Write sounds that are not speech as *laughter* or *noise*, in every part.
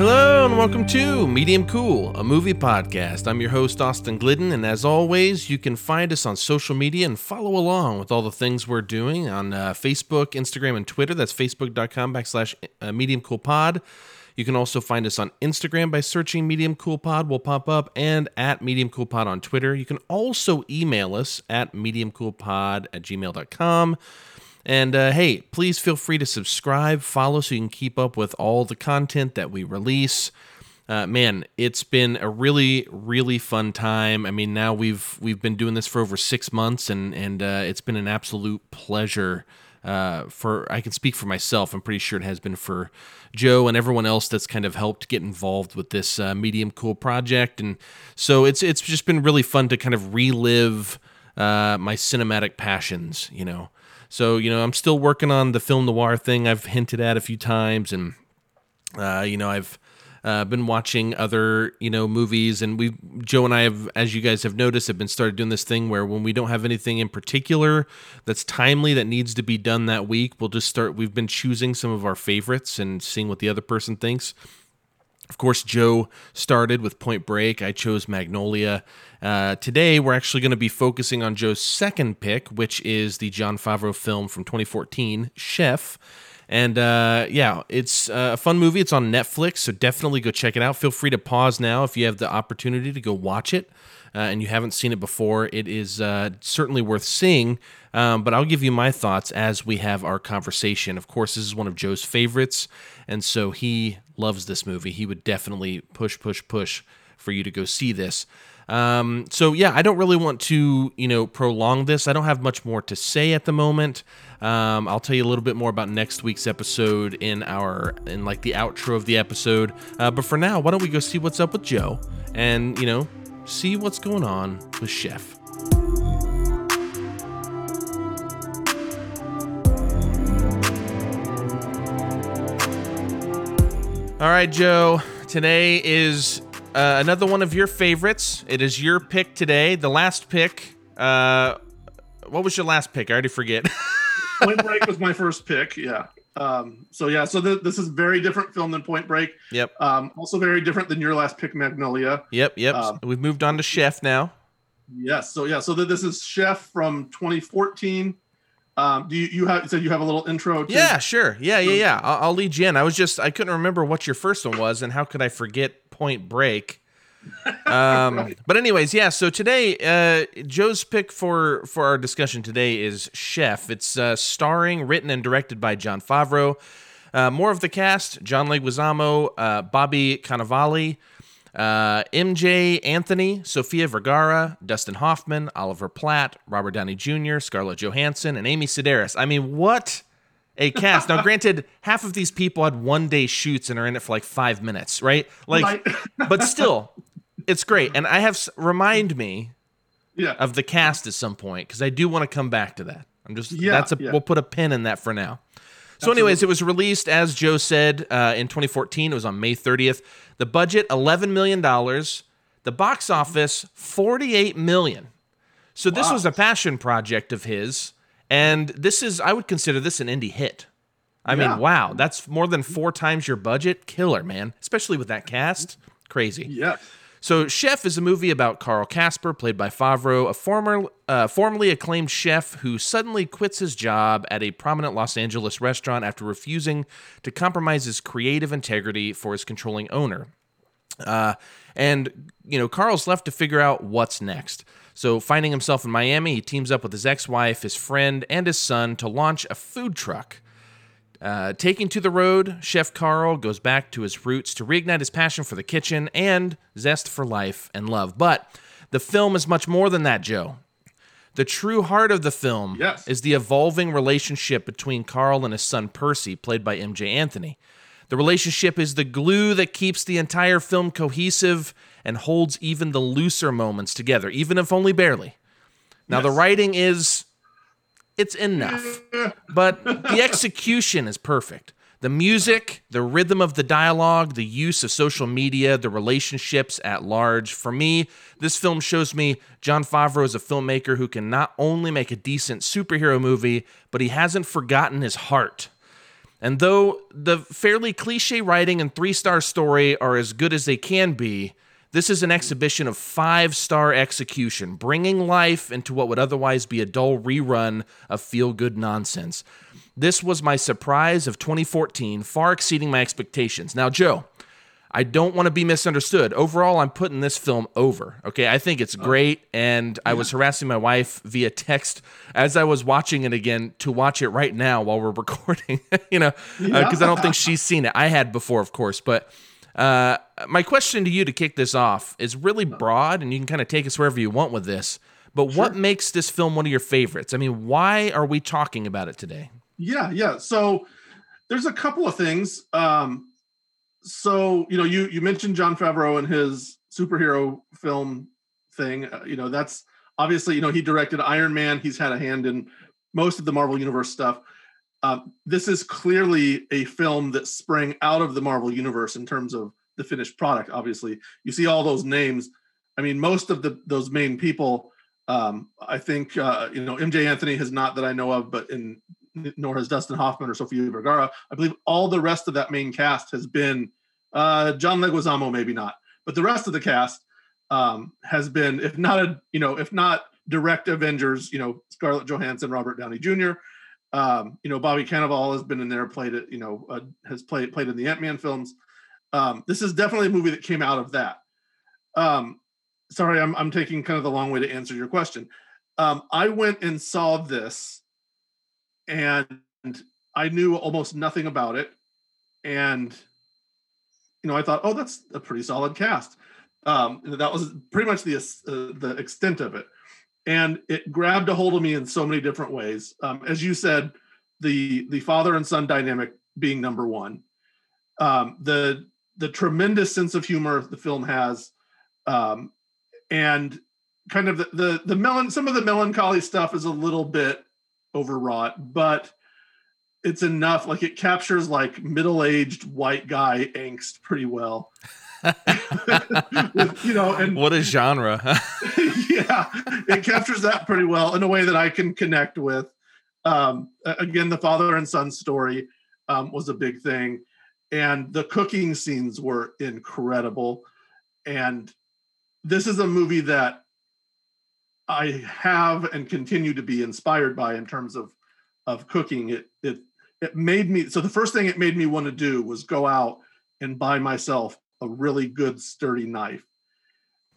Hello and welcome to Medium Cool, a movie podcast. I'm your host, Austin Glidden, and as always, you can find us on social media and follow along with all the things we're doing on uh, Facebook, Instagram, and Twitter. That's facebook.com backslash uh, Medium Cool Pod. You can also find us on Instagram by searching Medium Cool Pod, will pop up, and at Medium Cool Pod on Twitter. You can also email us at mediumcoolpod at gmail.com. And uh, hey, please feel free to subscribe, follow so you can keep up with all the content that we release. Uh, man, it's been a really, really fun time. I mean, now we've we've been doing this for over six months, and and uh, it's been an absolute pleasure. Uh, for I can speak for myself. I'm pretty sure it has been for Joe and everyone else that's kind of helped get involved with this uh, medium cool project, and so it's it's just been really fun to kind of relive uh, my cinematic passions. You know. So, you know, I'm still working on the film noir thing I've hinted at a few times. And, uh, you know, I've uh, been watching other, you know, movies. And we, Joe and I have, as you guys have noticed, have been started doing this thing where when we don't have anything in particular that's timely that needs to be done that week, we'll just start, we've been choosing some of our favorites and seeing what the other person thinks. Of course, Joe started with Point Break. I chose Magnolia. Uh, today, we're actually going to be focusing on Joe's second pick, which is the Jon Favreau film from 2014, Chef. And uh, yeah, it's uh, a fun movie. It's on Netflix, so definitely go check it out. Feel free to pause now if you have the opportunity to go watch it uh, and you haven't seen it before. It is uh, certainly worth seeing. Um, but I'll give you my thoughts as we have our conversation. Of course, this is one of Joe's favorites, and so he loves this movie. He would definitely push, push, push for you to go see this. Um, so yeah, I don't really want to, you know, prolong this. I don't have much more to say at the moment. Um, I'll tell you a little bit more about next week's episode in our in like the outro of the episode. Uh, but for now, why don't we go see what's up with Joe and you know see what's going on with Chef. All right, Joe. Today is uh, another one of your favorites. It is your pick today. The last pick. Uh, what was your last pick? I already forget. *laughs* Point Break was my first pick. Yeah. Um, so yeah, so th- this is very different film than Point Break. Yep. Um, also very different than your last pick, Magnolia. Yep. Yep. Um, We've moved on to Chef now. Yes. So yeah. So th- this is Chef from 2014. Um, do you, you have said you have a little intro? To- yeah, sure. Yeah, yeah, yeah. I'll, I'll, lead you in. I was just I couldn't remember what your first one was, and how could I forget Point Break? *laughs* Um, right. But anyways, yeah. So today, uh, Joe's pick for for our discussion today is Chef. It's uh, starring, written, and directed by Jon Favreau. Uh, more of the cast: John Leguizamo, uh, Bobby Cannavale, uh, Emjay Anthony, Sofia Vergara, Dustin Hoffman, Oliver Platt, Robert Downey Jr., Scarlett Johansson, and Amy Sedaris. I mean, what a cast. now, granted, *laughs* half of these people had one day shoots and are in it for like five minutes, right? Like, *laughs* but still, it's great. And I have remind me yeah. of the cast at some point because I do want to come back to that. I'm just yeah, that's a yeah. we'll put a pin in that for now. So, anyways, it was released as Joe said uh, in 2014. It was on May 30th. The budget $11 million. The box office 48 million. So this wow. was a passion project of his, and this is I would consider this an indie hit. I yeah. mean, wow, that's more than four times your budget. Killer, man. Especially with that cast. Crazy. Yeah. So, Chef is a movie about Carl Casper, played by Favreau, a former, uh, formerly acclaimed chef who suddenly quits his job at a prominent Los Angeles restaurant after refusing to compromise his creative integrity for his controlling owner. Uh, and, you know, Carl's left to figure out what's next. So, finding himself in Miami, he teams up with his ex wife, his friend, and his son to launch a food truck. Uh, taking to the road, Chef Carl goes back to his roots to reignite his passion for the kitchen and zest for life and love. But the film is much more than that, Joe. The true heart of the film yes. is the evolving relationship between Carl and his son Percy, played by Emjay Anthony. The relationship is the glue that keeps the entire film cohesive and holds even the looser moments together, even if only barely. Now, yes. the writing is it's enough. But the execution is perfect. The music, the rhythm of the dialogue, the use of social media, the relationships at large. For me, this film shows me Jon Favreau is a filmmaker who can not only make a decent superhero movie, but he hasn't forgotten his heart. And though the fairly cliche writing and three star story are as good as they can be, this is an exhibition of five star execution, bringing life into what would otherwise be a dull rerun of feel good nonsense. This was my surprise of 2014, far exceeding my expectations. Now, Joe, I don't want to be misunderstood. Overall, I'm putting this film over. Okay, I think it's great, and I was harassing my wife via text as I was watching it again to watch it right now while we're *laughs* recording. you know, because uh, I don't think she's seen it. I had before, of course, but uh, my question to you to kick this off is really broad, and you can kind of take us wherever you want with this. But sure. what makes this film one of your favorites? I mean, why are we talking about it today? Yeah, yeah. So there's a couple of things. Um, so you know you you mentioned Jon Favreau and his superhero film thing. Uh, you know that's obviously you know he directed Iron Man. He's had a hand in most of the Marvel Universe stuff. Um, this is clearly a film that sprang out of the Marvel Universe in terms of the finished product. Obviously, you see all those names. I mean, most of the those main people. Um, I think uh, you know Emjay Anthony has not that I know of, but in nor has Dustin Hoffman or Sofia Vergara. I believe all the rest of that main cast has been uh, John Leguizamo, maybe not, but the rest of the cast um, has been, if not a, you know, if not direct Avengers, you know, Scarlett Johansson, Robert Downey Jr. Um, you know, Bobby Cannavale has been in there, played it, you know, uh, has played played in the Ant Man films. Um, this is definitely a movie that came out of that. Um, sorry, I'm I'm taking kind of the long way to answer your question. Um, I went and saw this and I knew almost nothing about it. And you know, I thought, oh, that's a pretty solid cast. Um, that was pretty much the uh, the extent of it, and it grabbed a hold of me in so many different ways. Um, as you said, the the father and son dynamic being number one, um, the the tremendous sense of humor the film has, um, and kind of the the the melon some of the melancholy stuff is a little bit overwrought, but it's enough. Like it captures like middle-aged white guy angst pretty well. With, *laughs* *laughs* you know, and what a genre. *laughs* yeah, it captures that pretty well in a way that I can connect with. Um, again, the father and son story um, was a big thing, and the cooking scenes were incredible. And this is a movie that I have and continue to be inspired by in terms of of cooking. It it it made me so the first thing it made me want to do was go out and buy myself a really good sturdy knife.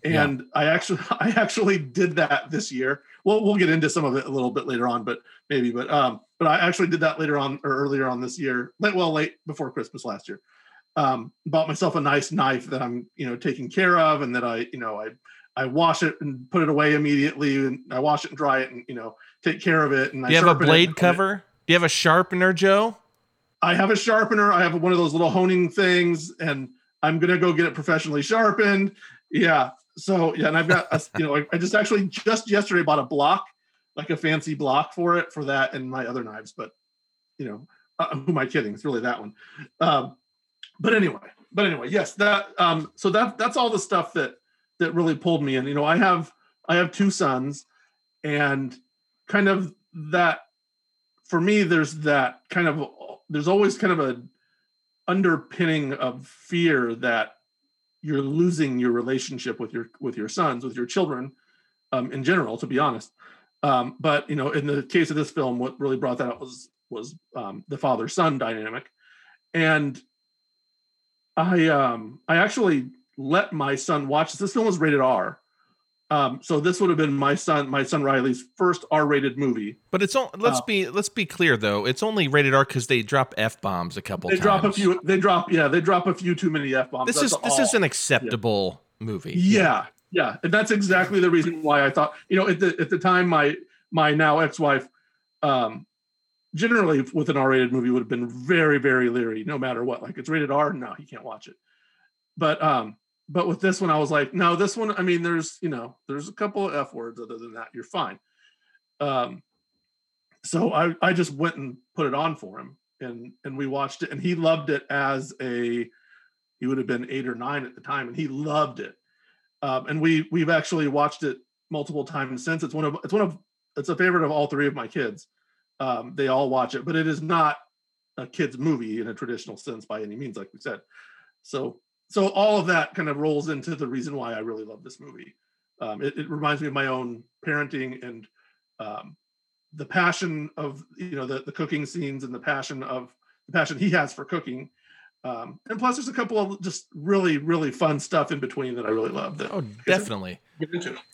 And yeah. I actually *laughs* I actually did that this year. Well, we'll get into some of it a little bit later on, but maybe. But um, but I actually did that later on or earlier on this year. Late, well, late before Christmas last year. Um, bought myself a nice knife that I'm you know taking care of, and that I you know I I wash it and put it away immediately, and I wash it and dry it, and you know take care of it. And do you have a blade cover? Do you have a sharpener, Joe? I have a sharpener. I have one of those little honing things, and I'm gonna go get it professionally sharpened. Yeah. So yeah, and I've got a, you know I just actually just yesterday bought a block, like a fancy block for it for that and my other knives, but you know uh, who am I kidding? It's really that one. Um, but anyway, but anyway, yes, that um, so that that's all the stuff that that really pulled me in. You know, I have I have two sons, and kind of that for me, there's that kind of there's always kind of a underpinning of fear that you're losing your relationship with your with your sons, with your children, um, in general. To be honest, um, but you know, in the case of this film, what really brought that up was was um, the father son dynamic, and I um I actually let my son watch this. This film was rated R. Um, so this would have been my son, my son Riley's first R-rated movie. But it's on. Let's uh, be let's be clear though. It's only rated R because they drop f bombs a couple. Times. They times. drop a few. They drop yeah. They drop a few too many f bombs. This is this is an acceptable yeah. movie. Yeah, yeah, and that's exactly the reason why I thought you know at the at the time my my now ex-wife um generally with an R-rated movie would have been very very leery no matter what. Like it's rated R, no, he can't watch it. But um but with this one, I was like, no, this one, I mean, there's, you know, there's a couple of F words. Other than that, you're fine. Um, so I, I just went and put it on for him and, and we watched it and he loved it as a, he would have been eight or nine at the time and he loved it. Um, and we, we've actually watched it multiple times since it's one of, it's one of, it's a favorite of all three of my kids. Um, they all watch it, but it is not a kids movie in a traditional sense by any means, like we said. So so all of that kind of rolls into the reason why I really love this movie. Um, it, it, reminds me of my own parenting and um, the passion of you know the, the cooking scenes and the passion of the passion he has for cooking. Um, and plus, there's a couple of just really, really fun stuff in between that I really love. That oh, definitely.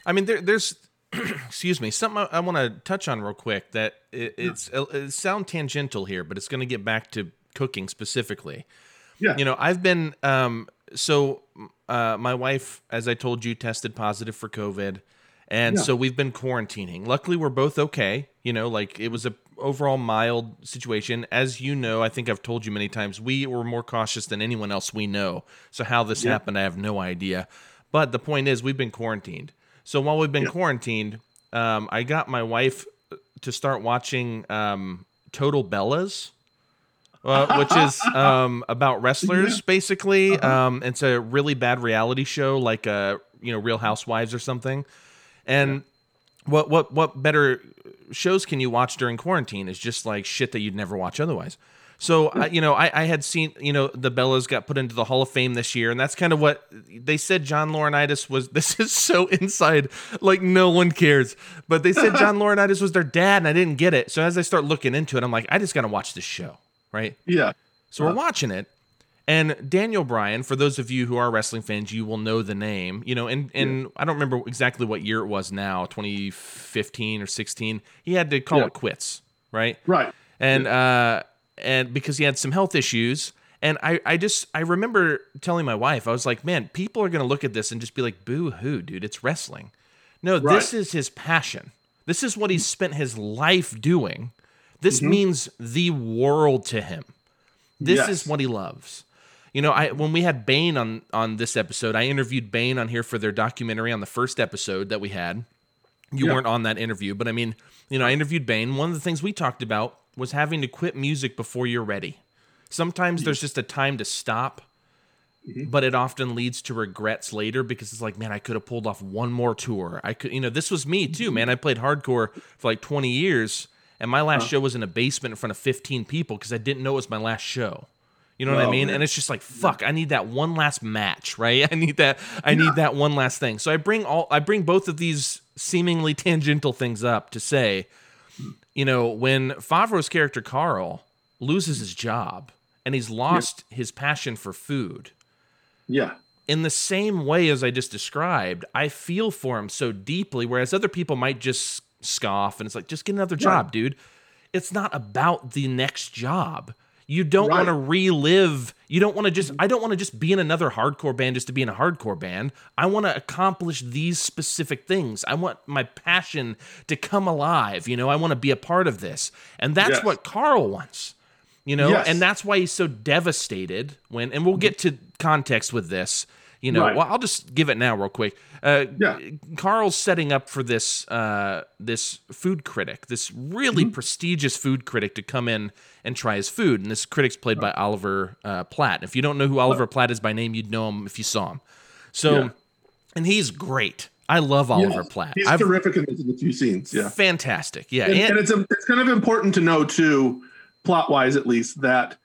I mean, there, there's *clears throat* excuse me, something I, I want to touch on real quick. That it, it's yeah. it sound tangential here, but it's going to get back to cooking specifically. Yeah, you know, I've been um, so uh, my wife, as I told you, tested positive for COVID, and yeah. so we've been quarantining. Luckily, we're both okay. You know, like it was a overall mild situation. As you know, I think I've told you many times, we were more cautious than anyone else we know. So how this yeah. happened, I have no idea. But the point is, we've been quarantined. So while we've been yeah. quarantined, um, I got my wife to start watching um, Total Bellas. Uh, which is *laughs* um, about wrestlers, yeah. basically. Uh-huh. Um, it's a really bad reality show, like a uh, you know Real Housewives or something. And what what what better shows can you watch during quarantine is just like shit that you'd never watch otherwise. So I, you know, I, I had seen you know the Bellas got put into the Hall of Fame this year, and that's kind of what they said. John Laurinaitis was. *laughs* This is so inside, like no one cares. But they said *laughs* John Laurinaitis was their dad, and I didn't get it. So as I start looking into it, I'm like, I just got to watch this show, right? Yeah. So we're watching it, and Daniel Bryan, for those of you who are wrestling fans, you will know the name. You know, and and yeah. I don't remember exactly what year it was now, 2015 or 16. He had to call yeah. it quits, right? Right. And uh and because he had some health issues. And I, I just I remember telling my wife, I was like, man, people are gonna look at this and just be like, boo hoo, dude, it's wrestling. No, right. this is his passion. This is what he's spent his life doing. This mm-hmm. means the world to him. This yes. is what he loves. You know, I when we had Bane on on this episode, I interviewed Bane on here for their documentary on the first episode that we had. You yeah. weren't on that interview, but I mean, you know, I interviewed Bane. One of the things we talked about was having to quit music before you're ready. Sometimes there's just a time to stop, mm-hmm. but it often leads to regrets later because it's like, man, I could have pulled off one more tour. I could, you know, this was me too, mm-hmm. man. I played hardcore for like 20 years, and my last huh. show was in a basement in front of 15 people because I didn't know it was my last show. You know what oh, I mean? Man. And it's just like, fuck, I need that one last match, right? *laughs* I need that I need that one last thing. So I bring all I bring both of these seemingly *laughs* tangential things up to say, you know, when Favreau's character Carl loses his job and he's lost yeah. his passion for food. Yeah. In the same way as I just described, I feel for him so deeply, whereas other people might just scoff and it's like, just get another job, right. dude. It's not about the next job. You don't right. want to relive. You don't want to just. Mm-hmm. I don't want to just be in another hardcore band just to be in a hardcore band. I want to accomplish these specific things. I want my passion to come alive. You know, I want to be a part of this, and that's yes. what Carl wants. You know, yes. and that's why he's so devastated when. And we'll get mm-hmm. to context with this. You know, right. well, I'll just give it now real quick. Uh, yeah. Carl's setting up for this uh, this food critic, this really mm-hmm. prestigious food critic, to come in and try his food. And this critic's played by Oliver uh, Platt. If you don't know who Oliver Platt is by name, you'd know him if you saw him. So, yeah. and he's great. I love Oliver yeah, Platt. He's I've, terrific in the few scenes. Yeah, fantastic. Yeah, and, and, and it's a, it's kind of important to know too, plot wise at least, that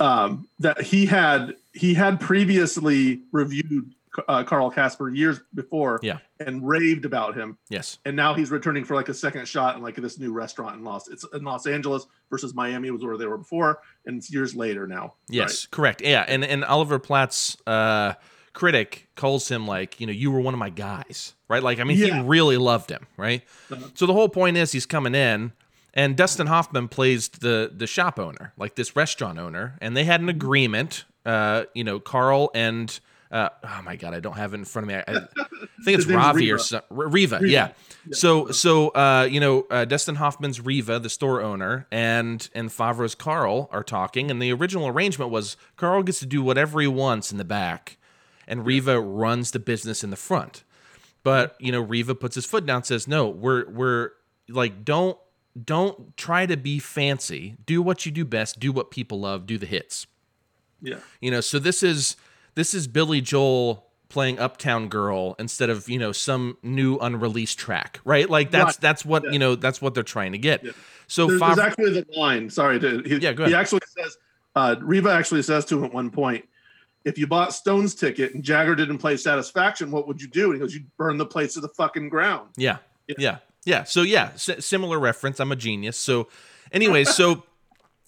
um, that he had he had previously reviewed uh, Carl Casper years before, yeah, and raved about him. Yes, and now he's returning for like a second shot in like this new restaurant in Los. It's in Los Angeles versus Miami was where they were before, and it's years later now. Yes, right? correct. Yeah, and and Oliver Platt's uh, critic calls him like you know you were one of my guys, right? Like I mean yeah. he really loved him, right? Uh-huh. So the whole point is he's coming in. And Dustin Hoffman plays the the shop owner, like this restaurant owner, and they had an mm-hmm. agreement. Uh, you know, Carl and uh, oh my god, I don't have it in front of me. I, I *laughs* think it's Ravi Riva. or some, Riva. Riva. Yeah. yeah. So so uh, you know, uh, Dustin Hoffman's Riva, the store owner, and and Favreau's Carl are talking, and the original arrangement was Carl gets to do whatever he wants in the back, and Riva runs the business in the front. But you know, Riva puts his foot down, says, "No, we're we're like don't don't try to be fancy. Do what you do best. Do what people love. Do the hits." Yeah. You know, so this is this is Billy Joel playing Uptown Girl instead of you know some new unreleased track, right? Like that's right. that's what yeah. you know that's what they're trying to get. Yeah. So there's, there's, actually the line. Sorry, to, he, yeah, go ahead. he actually says uh, Riva actually says to him at one point, if you bought Stone's ticket and Jagger didn't play Satisfaction, what would you do? And he goes, you'd burn the place to the fucking ground. Yeah. Yeah. Yeah. So yeah, s- similar reference. I'm a genius. So anyway, so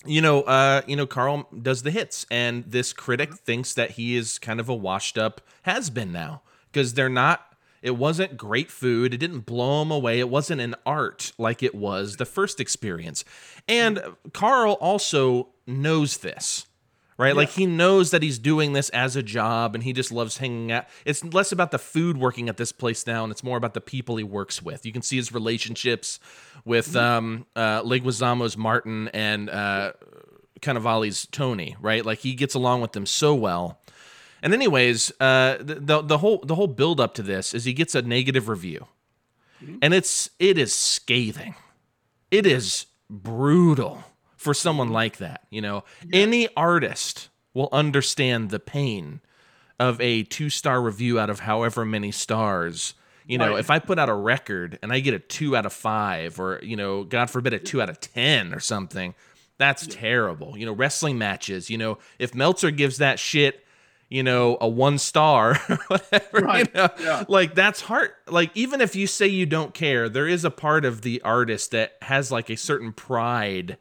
you know, uh, you know, Carl does the hits, and this critic thinks that he is kind of a washed up has been now because they're not. It wasn't great food. It didn't blow him away. It wasn't an art like it was the first experience. And Carl also knows this right? Like he knows that he's doing this as a job and he just loves hanging out. It's less about the food working at this place now and it's more about the people he works with. You can see his relationships with um, uh, Leguizamo's Martin and uh, Cannavale's Tony, right? Like he gets along with them so well. And anyways, uh, the, the the whole the whole build up to this is he gets a negative review, and it's it is scathing, it is brutal for someone like that. You know, any artist will understand the pain of a two star review out of however many stars. You know, Right. if I put out a record and I get a two out of five, or you know, God forbid, a two out of ten or something, that's terrible. You know, wrestling matches. You know, if Meltzer gives that shit, you know, a one star, *laughs* whatever. Right. You know, Yeah. like that's hard. Like even if you say you don't care, there is a part of the artist that has like a certain pride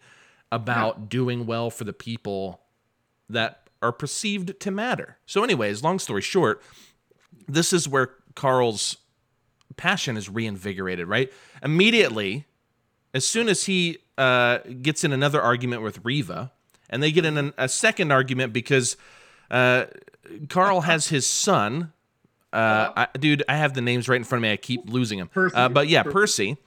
about doing well for the people that are perceived to matter. So, anyways, long story short, this is where Carl's passion is reinvigorated, right? Immediately, as soon as he uh, gets in another argument with Riva, and they get in an, a second argument because uh, Carl *laughs* has his son. Uh, I, dude, I have the names right in front of me. I keep losing them. Percy. Uh, but yeah, Percy.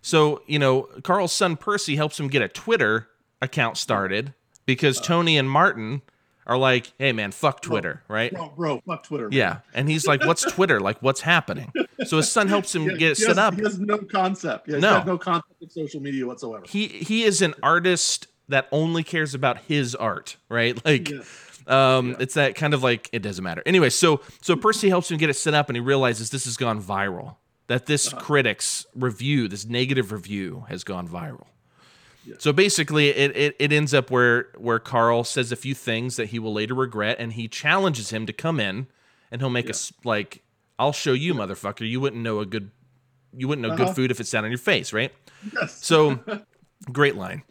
So, you know, Carl's son Percy helps him get a Twitter account started because Tony and Martin are like, hey, man, fuck Twitter, right? Bro, bro, fuck Twitter. man. Yeah. And he's like, what's Twitter? Like, what's happening? So his son helps him Yeah, get it set has, up. He has no concept. Yeah, No. no concept of social media whatsoever. He he is an artist that only cares about his art, right? *laughs* Like Yeah. um it's that kind of like it doesn't matter. Anyway, so so Percy helps him get it set up and he realizes this has gone viral. That this Uh-huh. critic's review, this negative review has gone viral. So basically it, it it ends up where where Carl says a few things that he will later regret and he challenges him to come in and he'll make us like I'll show you motherfucker. You wouldn't know a good you wouldn't know Uh-huh. good food if it's sat on your face, right? Yes. So great line.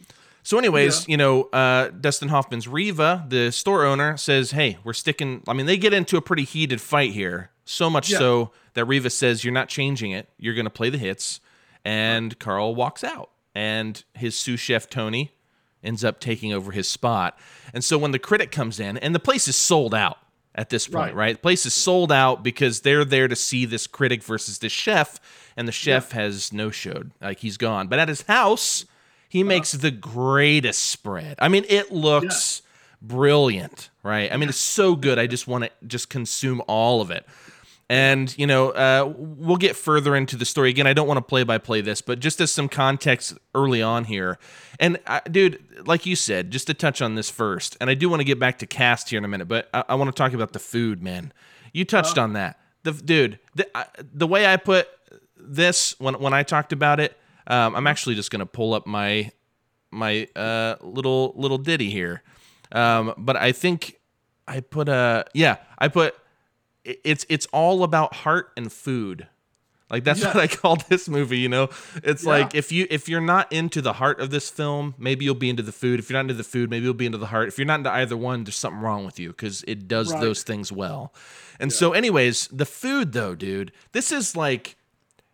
So, anyways, you know, uh, Dustin Hoffman's Riva, the store owner, says, "Hey, we're sticking." I mean, they get into a pretty heated fight here. So much Yeah. so that Riva says, "You're not changing it. You're going to play the hits." And Carl walks out, and his sous chef Tony ends up taking over his spot. And so when the critic comes in, and the place is sold out at this point, Right. right? The place is sold out because they're there to see this critic versus this chef, and the chef has no showed, like he's gone. But at his house, he makes the greatest spread. I mean, it looks brilliant, right? I mean, it's so good. I just want to just consume all of it. And you know, uh, we'll get further into the story again. I don't want to play by play this, but just as some context early on here, and I, dude, like you said, just to touch on this first, and I do want to get back to cast here in a minute, but I, I want to talk about the food, man. You touched on that, the dude. The, I, the way I put this when when I talked about it, um, I'm actually just gonna pull up my my uh, little little ditty here. Um, but I think I put a yeah, I put it's it's all about heart and food. Like that's what I call *laughs* this movie, you know. It's Yeah. like if you if you're not into the heart of this film, maybe you'll be into the food. If you're not into the food, maybe you'll be into the heart. If you're not into either one, there's something wrong with you because it does Right. those things well. And so, anyways, the food though, dude, this is like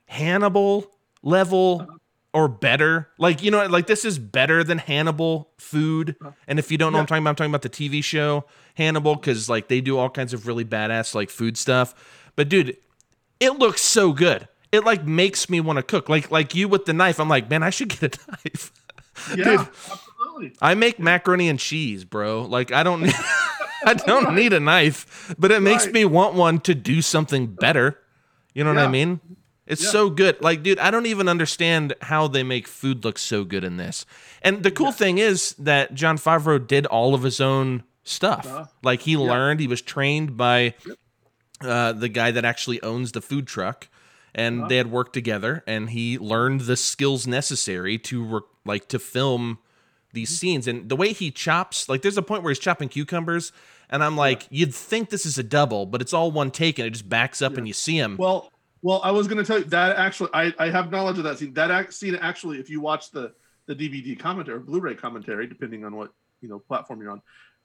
Hannibal level uh-huh. Or better. Like, you know, like this is better than Hannibal food. Uh-huh. And if you don't know what I'm talking about, I'm talking about the TV show Hannibal, because like they do all kinds of really badass like food stuff. But dude, it looks so good. It like makes me want to cook. Like like you with the knife. I'm like, man, I should *laughs* get a knife. Yeah, absolutely. I make macaroni and cheese, bro. Like I don't need *laughs* I *laughs* don't need a knife, but it makes Right. me want one to do something better. You know what I mean? It's Yeah. so good. Like, dude, I don't even understand how they make food look so good in this. And the cool thing is that Jon Favreau did all of his own stuff. Uh-huh. Like he learned, he was trained by uh, the guy that actually owns the food truck, and Uh-huh. they had worked together, and he learned the skills necessary to re- like to film these Mhm. scenes and the way he chops like there's a point where he's chopping cucumbers and i'm like you'd think this is a double but it's all one take and it just backs up Yeah. and you see him Well, well, I was going to tell you that actually, I, I have knowledge of that scene. That ac- scene actually, if you watch the the DVD commentary or Blu-ray commentary, depending on what you know platform you're on,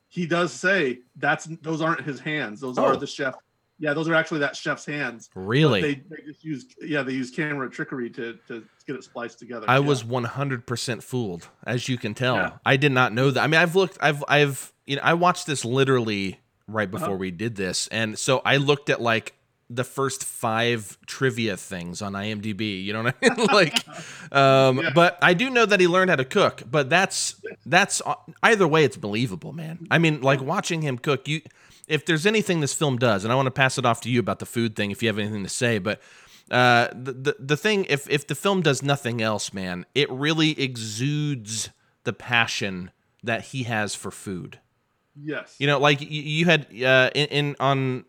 he does say that's those aren't his hands. Those Oh. are the chef. Yeah, those are actually that chef's hands. Really They, they just use yeah they use camera trickery to to get it spliced together. I Yeah. was 100% fooled, as you can tell. Yeah. I did not know that. I mean, I've looked, I've, I've, you know, I watched this literally right before Uh-huh. we did this, and so I looked at like the first five trivia things on IMDb. You know what I mean? *laughs* like, um, Yeah. but I do know that he learned how to cook. But that's that's either way, it's believable, man. I mean, like watching him cook, you. If there's anything this film does, and I want to pass it off to you about the food thing, if you have anything to say, but uh, the, the the thing, if if the film does nothing else, man, it really exudes the passion that he has for food. yes. You know, like you, you had uh, in, in on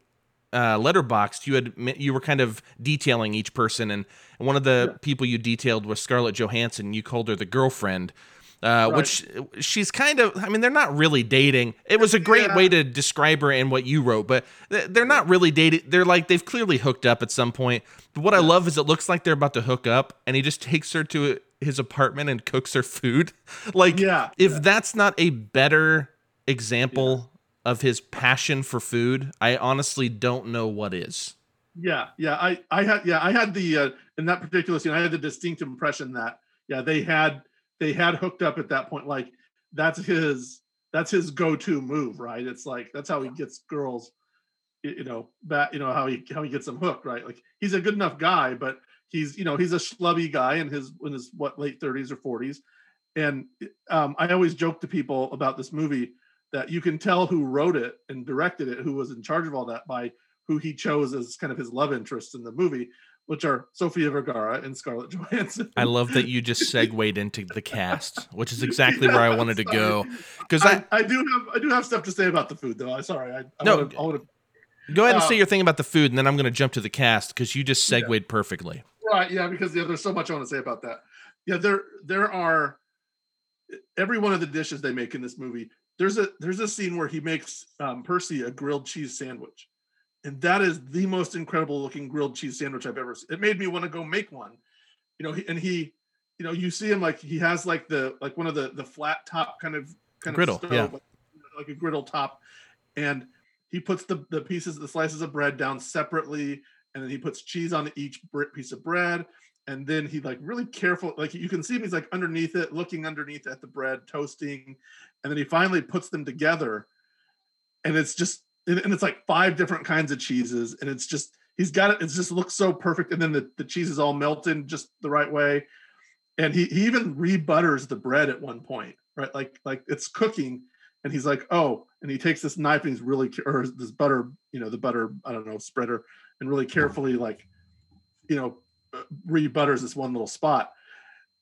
uh, Letterboxd, you had you were kind of detailing each person, and, and one of the Yeah. people you detailed was Scarlett Johansson. You called her the girlfriend. Uh, Right. Which she's kind of, I mean, they're not really dating. It was a great Yeah. way to describe her and what you wrote, but they're not really dating. They're like, they've clearly hooked up at some point. But what I love is it looks like they're about to hook up, and he just takes her to his apartment and cooks her food. *laughs* Like, Yeah, if yeah. that's not a better example of his passion for food, I honestly don't know what is. Yeah, yeah, I, I had, yeah, I had the uh, in that particular scene, I had the distinct impression that, yeah, they had, they had hooked up at that point. Like that's his, that's his go-to move, right? It's like that's how he gets girls, you know, back, you know how he how he gets them hooked, right? Like he's a good enough guy, but he's, you know, he's a schlubby guy in his in his what late thirties or forties, and um, I always joke to people about this movie that you can tell who wrote it and directed it, who was in charge of all that by who he chose as kind of his love interest in the movie, which are Sofia Vergara and Scarlett *laughs* Johansson. I love that you just segued into the cast, which is exactly where I wanted to go. Because I, I, I do have I do have stuff to say about the food though. I'm sorry. I, I No, wanna, go ahead and uh, say your thing about the food, and then I'm going to jump to the cast because you just Yeah. segued perfectly. right, yeah, because yeah, there's so much I want to say about that. Yeah, there there are every one of the dishes they make in this movie. There's a there's a scene where he makes um, Percy a grilled cheese sandwich, and that is the most incredible looking grilled cheese sandwich I've ever seen. It made me want to go make one. You know, he, and he, you know, you see him like he has like the like one of the the flat top kind of kind Griddle, of stove, yeah. like, like a griddle top, and he puts the the pieces the slices of bread down separately, and then he puts cheese on each piece of bread, and then he like really careful like you can see him he's like underneath it looking underneath at the bread toasting and then he finally puts them together and it's just and it's like five different kinds of cheeses and it's just he's got it it just looks so perfect and then the, the cheese is all melted just the right way and he, he even rebutters the bread at one point right? Like like it's cooking and he's like oh and he takes this knife and he's really or this butter you know the butter i don't know spreader and really carefully like you know rebutters this one little spot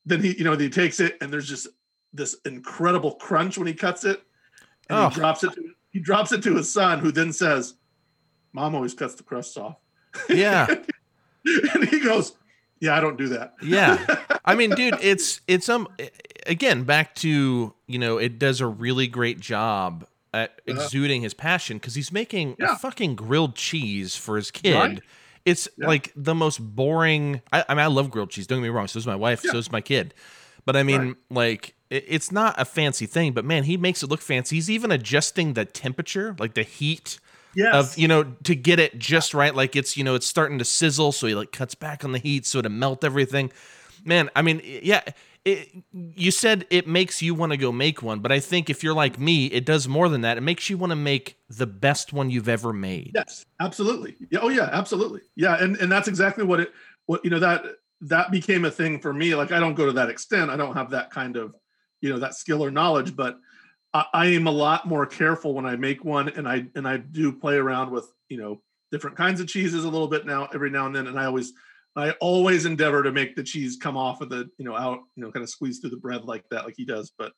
then he you know he takes it and there's just this incredible crunch when he cuts it and Oh. he drops it to, he drops it to his son who then says mom always cuts the crust off *laughs* Yeah. and he goes yeah i don't do that Yeah. *laughs* I mean, dude, it's it's um again back to you know it does a really great job at Uh-huh. exuding his passion because he's making Yeah. a fucking grilled cheese for his kid. Right. It's Yeah. like the most boring. I, I mean, I love grilled cheese. Don't get me wrong. So is my wife. Yeah. So is my kid. But I mean, Right. like, it, it's not a fancy thing. But man, he makes it look fancy. He's even adjusting the temperature, like the heat yes of you know to get it just right like it's you know it's starting to sizzle so he like cuts back on the heat so to melt everything man i mean yeah it, you said it makes you want to go make one but i think if you're like me it does more than that it makes you want to make the best one you've ever made Yes, absolutely. Yeah, oh yeah, absolutely. Yeah, and and that's exactly what it what you know that that became a thing for me. Like I don't go to that extent. I don't have that kind of you know that skill or knowledge, but I, I am a lot more careful when I make one, and I and I do play around with you know different kinds of cheeses a little bit now every now and then, and I always I always endeavor to make the cheese come off of the you know out you know kind of squeeze through the bread like that like he does, but.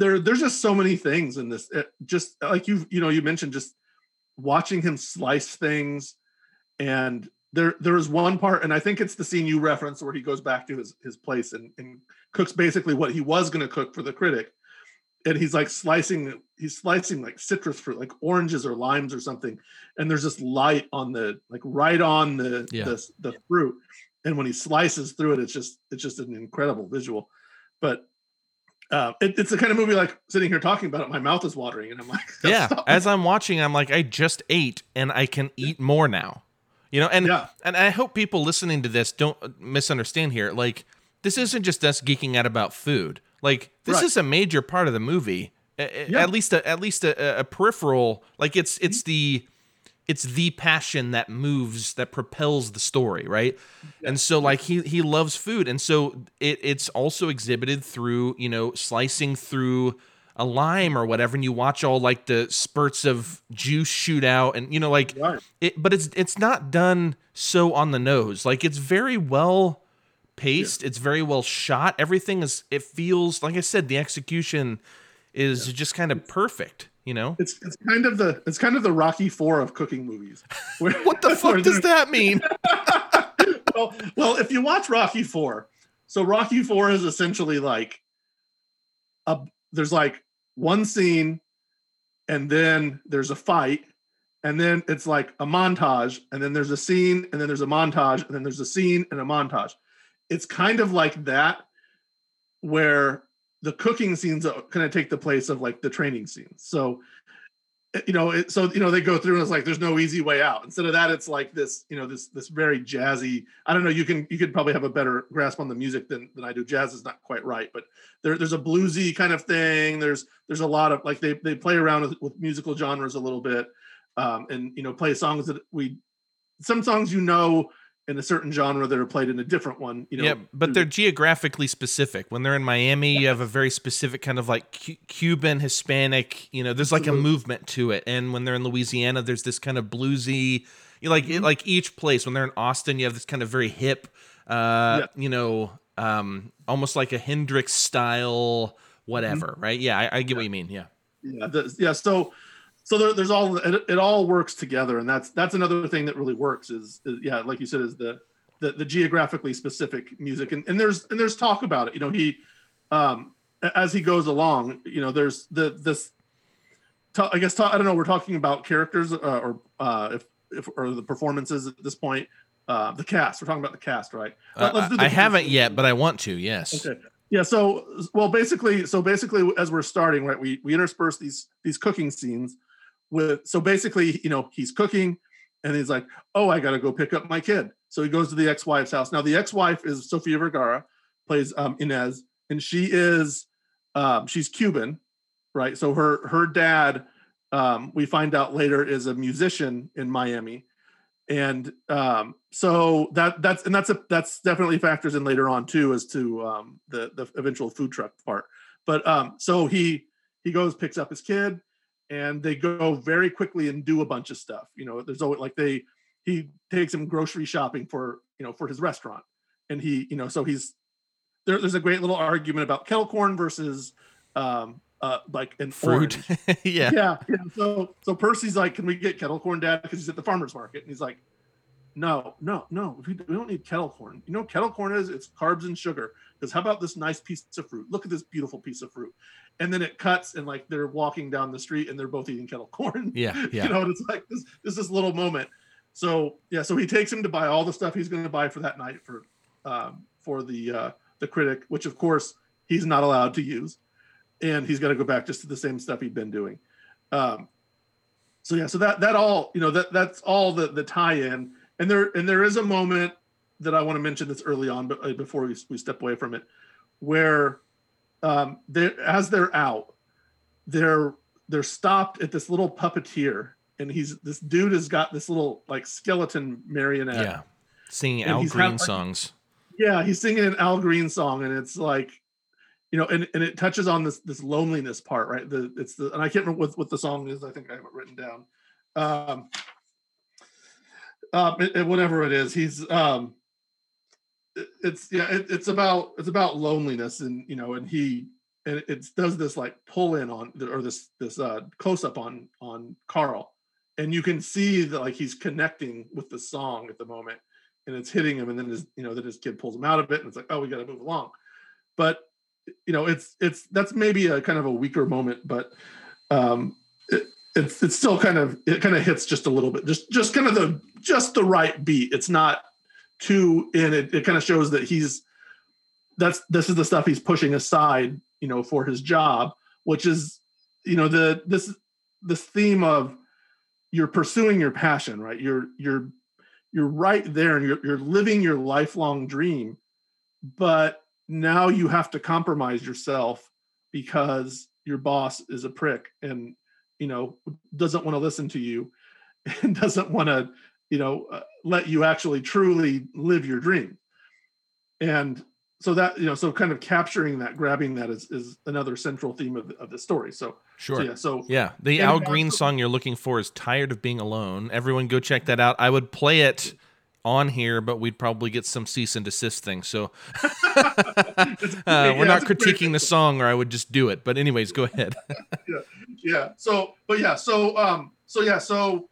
There, there's just so many things in this. It, just like you, you know, you mentioned just watching him slice things and there there is one part and i think it's the scene you referenced where he goes back to his his place and, and cooks basically what he was going to cook for the critic and he's like slicing he's slicing like citrus fruit like oranges or limes or something and there's this light on the like right on the Yeah. the, the fruit and when he slices through it it's just it's just an incredible visual but uh, it, it's the kind of movie like sitting here talking about it my mouth is watering and i'm like *laughs* yeah stop. as i'm watching i'm like i just ate and i can eat more now you know and Yeah. and i hope people listening to this don't uh, misunderstand here like this isn't just us geeking out about food like this Right. is a major part of the movie A- Yeah. at least a, at least a, a peripheral like it's it's the it's the passion that moves that propels the story right and so like he he loves food and so it it's also exhibited through you know slicing through a lime or whatever and you watch all like the spurts of juice shoot out and you know like Right. it but it's it's not done so on the nose like it's very well paced it's very well shot. Everything is it feels like i said the execution is just kind of perfect you know? It's it's kind of the it's kind of the rocky four of cooking movies. Where- *laughs* what the fuck does that mean? *laughs* Well, well, if you watch Rocky Four, so Rocky Four is essentially like a there's like one scene, and then there's a fight, and then it's like a montage, and then there's a scene, and then there's a montage, and then there's a scene and a montage. It's kind of like that, where the cooking scenes kind of take the place of like the training scenes. So eh, you know it, so you know they go through and it's like there's no easy way out. Instead of that it's like this you know this this very jazzy i don't know you can you could probably have a better grasp on the music than than i do. Jazz is not quite right but there, there's a bluesy kind of thing. There's there's a lot of like they they play around with, with musical genres a little bit um and you know play songs that we some songs you know in a certain genre that are played in a different one you know yeah, but they're geographically specific. When they're in Miami, you have a very specific kind of like Cu- Cuban, Hispanic. You know, there's like a movement to it. And when they're in Louisiana, there's this kind of bluesy. You like it, Mhm. like each place. When they're in Austin, you have this kind of very hip. Uh, you know, um, almost like a Hendrix style, whatever. Right? Yeah, I, I get what you mean. Yeah. yeah the, yeah so so there, there's all it, it all works together and that's that's another thing that really works is, is yeah like you said is the the, the geographically specific music and, and there's and there's talk about it you know he um as he goes along you know there's the this i guess ta- i don't know we're talking about characters uh, or uh if if or the performances at this point uh the cast we're talking about the cast right Let- Uh, let's do I haven't cast. yet, but I want to. Yes. Okay. Yeah. So, well, basically, so basically, as we're starting, right, we we intersperse these these cooking scenes with. So basically, you know, he's cooking, and he's like, "Oh, I got to go pick up my kid." So he goes to the ex-wife's house. Now, the ex-wife is Sofia Vergara, plays um, Inez, and she is um, she's Cuban, right? So her her dad, um, we find out later, is a musician in Miami, and um, so that that's and that's a that's definitely factors in later on too as to um, the the eventual food truck part. But um, so he he goes picks up his kid, and they go very quickly and do a bunch of stuff. You know, there's always like they he takes him grocery shopping for you know for his restaurant, and he you know so he's there, there's a great little argument about kettle corn versus um uh like an Fruit. *laughs* yeah. Yeah, yeah. So so Percy's like, "Can we get kettle corn, Dad?" Because he's at the farmers market, and he's like, "No, no, no. We, don't need kettle corn. You know, what kettle corn is it's carbs and sugar. Because how about this nice piece of fruit? Look at this beautiful piece of fruit." And then it cuts, and like they're walking down the street, and they're both eating kettle corn. *laughs* Yeah. *laughs* Yeah. You know, and it's like this this this little moment. So yeah, so he takes him to buy all the stuff he's going to buy for that night for um, for the uh, the critic, which of course he's not allowed to use, and he's got to go back just to the same stuff he'd been doing. Um, so yeah, so that that all you know that that's all the the tie-in, and there and there is a moment that I want to mention that's early on, but uh, before we, we step away from it, where um, they as they're out, they're they're stopped at this little puppeteer, and he's this dude has got this little like skeleton marionette. Yeah. Singing Al Green had, like- songs. Yeah, he's singing an Al Green song, and it's like, you know, and, and it touches on this this loneliness part, right? The it's the and I can't remember what, what the song is. I think I have it written down. Um, um, it- whatever it is, he's um, it- it's yeah, it, it's about it's about loneliness, and you know, and he and it does this like pull in on or this this uh close up on on Carl, and you can see that like he's connecting with the song at the moment and it's hitting him and then his you know then his kid pulls him out of it and it's like oh we got to move along. But you know it's it's that's maybe a kind of a weaker moment but um it's it's still kind of it kind of hits just a little bit just just kind of the just the right beat. It's not too in it it kind of shows that he's that's this is the stuff he's pushing aside you know for his job which is you know the this this theme of you're pursuing your passion right? You're you're you're right there and you're, you're living your lifelong dream but now you have to compromise yourself because your boss is a prick and you know doesn't want to listen to you *laughs* and doesn't want to you know uh, let you actually truly live your dream and so that you know so kind of capturing that grabbing that is is another central theme of the, of the story so Sure. so yeah so Yeah, the Al Green song you're looking for is "Tired of Being Alone." Everyone, go check that out. I would play it on here, but we'd probably get some cease and desist thing. So *laughs* *laughs* uh, Yeah, we're not it's a great- critiquing the song, or I would just do it. But anyways, go ahead. *laughs* yeah yeah. so but yeah so um so yeah so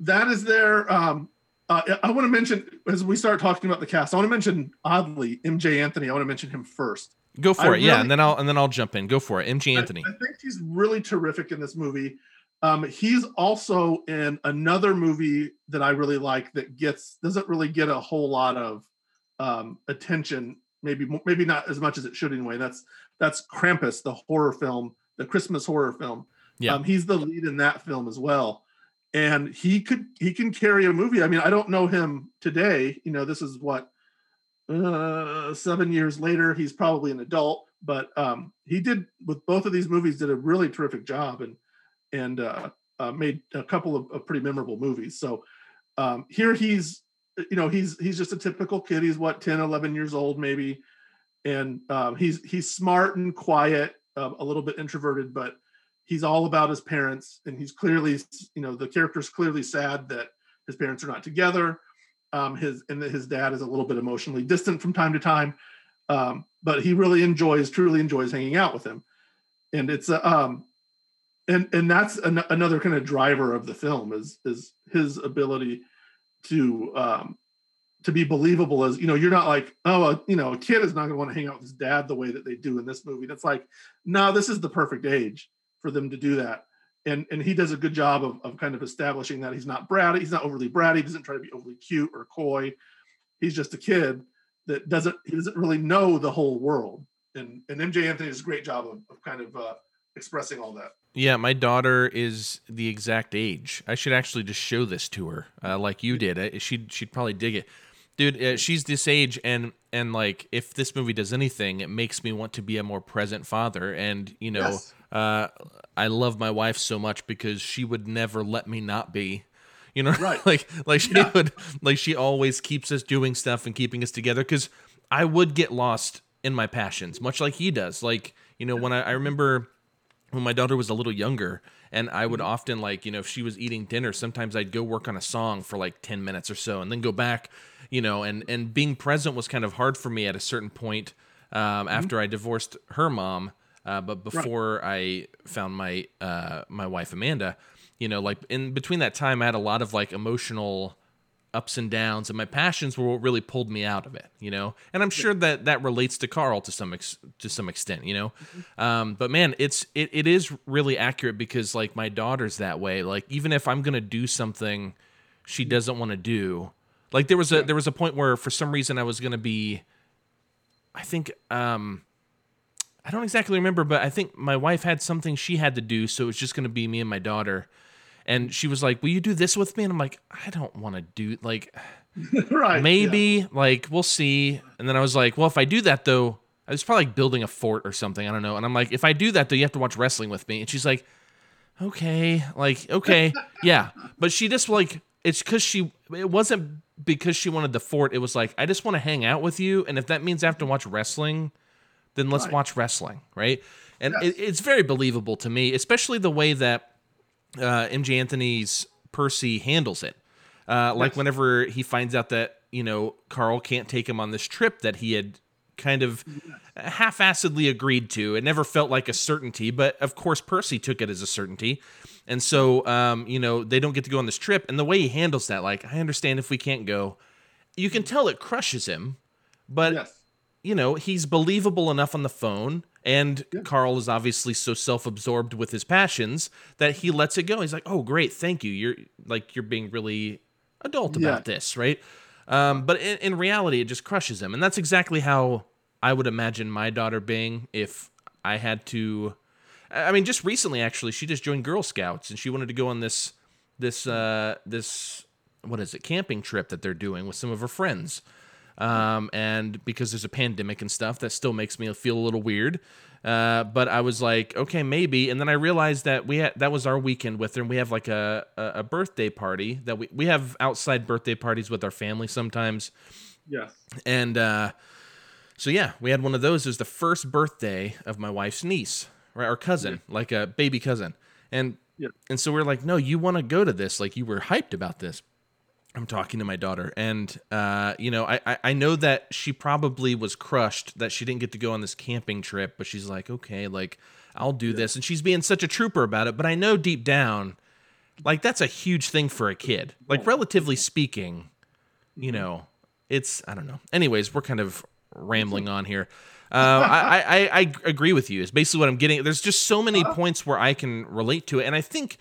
that is there um uh, i want to mention as we start talking about the cast i want to mention oddly Emjay Anthony i want to mention him first Go for I it. Yeah, and then I'll and then I'll jump in. Go for it, I- Anthony. I, think he's really terrific in this movie um he's also in another movie that i really like that gets doesn't really get a whole lot of um attention maybe maybe not as much as it should anyway. That's that's krampus the horror film the christmas horror film. Yeah. um, he's the lead in that film as well. And he could he can carry a movie. I mean i don't know him today. You know this is what uh seven years later he's probably an adult. But um he did with both of these movies did a really terrific job. And and uh, uh made a couple of, of pretty memorable movies. So um here he's you know he's he's just a typical kid. He's what 10 11 years old maybe. And um he's he's smart and quiet uh, a little bit introverted but he's all about his parents. And he's clearly you know the character's clearly sad that his parents are not together. Um his and his dad is a little bit emotionally distant from time to time. Um but he really enjoys truly enjoys hanging out with him. And it's a um and and that's an, another kind of driver of the film is is his ability to um to be believable as you know you're not like oh a, you know a kid is not going to want to hang out with his dad the way that they do in this movie. That's like no this is the perfect age for them to do that. And and he does a good job of, of kind of establishing that he's not bratty he's not overly bratty he doesn't try to be overly cute or coy. He's just a kid that doesn't he doesn't really know the whole world. And and Emjay Anthony does a great job of, of kind of uh expressing all that Yeah, my daughter is the exact age. I should actually just show this to her, uh, like you did. Uh, She'd she'd probably dig it, dude. Uh, she's this age, and and like if this movie does anything, it makes me want to be a more present father. And you know, Yes. uh, I love my wife so much because she would never let me not be. You know, Right. *laughs* like like she Yeah. would like she always keeps us doing stuff and keeping us together because I would get lost in my passions, much like he does. Like you know, when I, I remember when my daughter was a little younger and i would often like you know if she was eating dinner sometimes i'd go work on a song for like 10 minutes or so and then go back you know and and being present was kind of hard for me at a certain point um, after i divorced her mom uh, but before i found my uh, my wife amanda you know like in between that time i had a lot of like emotional ups and downs and my passions were what really pulled me out of it you know? And i'm sure that that relates to carl to some ex- to some extent you know? Um but man it's it, it is really accurate because like my daughter's that way. Like even if i'm gonna do something she doesn't want to do like there was a there was a point where for some reason i was gonna be i think um i don't exactly remember but i think my wife had something she had to do so it was just gonna be me and my daughter and she was like will you do this with me? And i'm like i don't want to do like *laughs* right maybe like we'll see. And then i was like well if i do that though i was probably like building a fort or something i don't know. And i'm like if i do that though you have to watch wrestling with me. And she's like okay like okay *laughs* yeah. But she just like it's because she it wasn't because she wanted the fort it was like i just want to hang out with you and if that means i have to watch wrestling then let's Right. watch wrestling right? And Yes. it, it's very believable to me especially the way that uh, Emjay Anthony's percy handles it uh, like whenever he finds out that you know Carl can't take him on this trip that he had kind of half-assedly agreed to. It never felt like a certainty, but of course Percy took it as a certainty, and so um, you know they don't get to go on this trip. And the way he handles that, like I understand if we can't go, you can tell it crushes him, but yes you know, he's believable enough on the phone. And Yeah. Carl is obviously so self-absorbed with his passions that he lets it go. He's like, "Oh, great, thank you. You're like you're being really adult Yeah. about this, right?" Um, but in, in reality, it just crushes him, and that's exactly how I would imagine my daughter being if I had to. I I mean, just recently, actually, she just joined Girl Scouts, and she wanted to go on this this uh, this what is it camping trip that they're doing with some of her friends um, and because there's a pandemic and stuff, that still makes me feel a little weird. Uh, but I was like, okay, maybe. And then I realized that we had that was our weekend with her, and we have like a a, birthday party that we we have outside birthday parties with our family sometimes. Yes. And uh, so yeah, we had one of those. It was the first birthday of my wife's niece, right, our cousin, like a baby cousin. And Yeah. and so we are like, no, you want to go to this? Like you were hyped about this. I'm talking to my daughter, and uh, you know, I, I I know that she probably was crushed that she didn't get to go on this camping trip, but she's like, okay, like I'll do this, and she's being such a trooper about it. But I know deep down, like that's a huge thing for a kid. Like relatively speaking, you know, it's I don't know. Anyways, we're kind of rambling *laughs* on here. Uh, I, I I agree with you. Is basically what I'm getting. There's just so many points where I can relate to it, and I think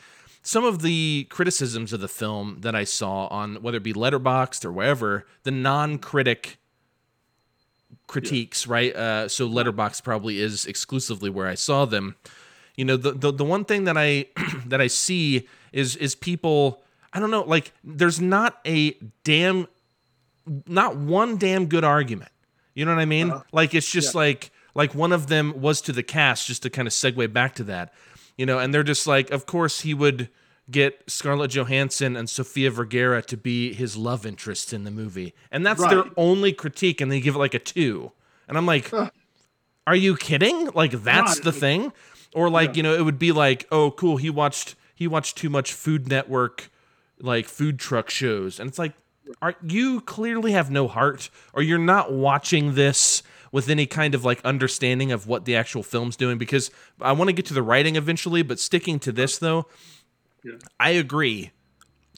some of the criticisms of the film that I saw on whether it be Letterboxd or wherever, the non-critic critiques, right? Uh, so Letterboxd probably is exclusively where I saw them. You know, the, the the one thing that I *clears throat* that I see is is people. I don't know, like there's not a damn, not one damn good argument. You know what I mean? Like it's just like like one of them was to the cast, just to kind of segue back to that. You know, and they're just like, of course he would get Scarlett Johansson and Sofia Vergara to be his love interests in the movie, and that's their only critique, and they give it like a two. And I'm like, are you kidding? Like that's Right. the thing? Or like, you know, it would be like, oh, cool, he watched he watched too much Food Network like food truck shows. And it's like, are you clearly have no heart or you're not watching this with any kind of like understanding of what the actual film's doing because I want to get to the writing eventually, but sticking to this though, Yeah. I agree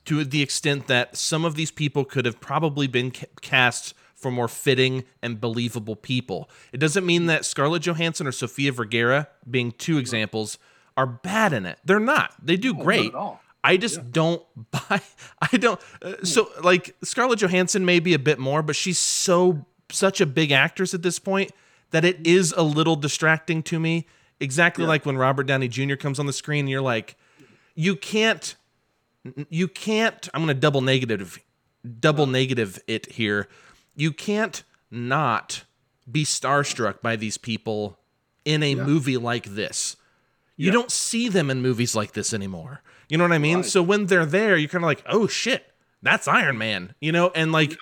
to the extent that some of these people could have probably been ca- cast for more fitting and believable people. It doesn't mean that Scarlett Johansson or Sofia Vergara, being two examples, are bad in it. They're not. They do not great. I just don't *laughs* buy. I don't. Uh, so like Scarlett Johansson may be a bit more, but she's so such a big actress at this point that it is a little distracting to me. Exactly like when Robert Downey Jr. comes on the screen, and you're like, you can't, you can't. I'm gonna double negative, double negative it here. You can't not be starstruck by these people in a movie like this. You don't see them in movies like this anymore. You know what I mean? Right. So when they're there, you're kind of like, oh shit, that's Iron Man. You know, and like,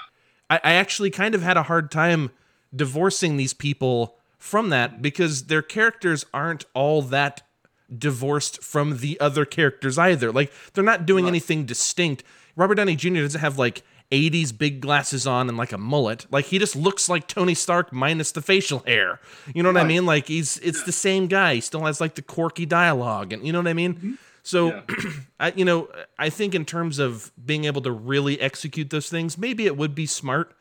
I, I actually kind of had a hard time divorcing these people from that because their characters aren't all that divorced from the other characters either. Like they're not doing anything distinct. Robert Downey Jr. doesn't have like 80s big glasses on and like a mullet. Like he just looks like Tony Stark minus the facial hair. You know what I mean? Like he's it's the same guy. He still has like the quirky dialogue and you know what I mean? Mm-hmm. So Yeah. *clears throat* I you know, I think in terms of being able to really execute those things, maybe it would be smart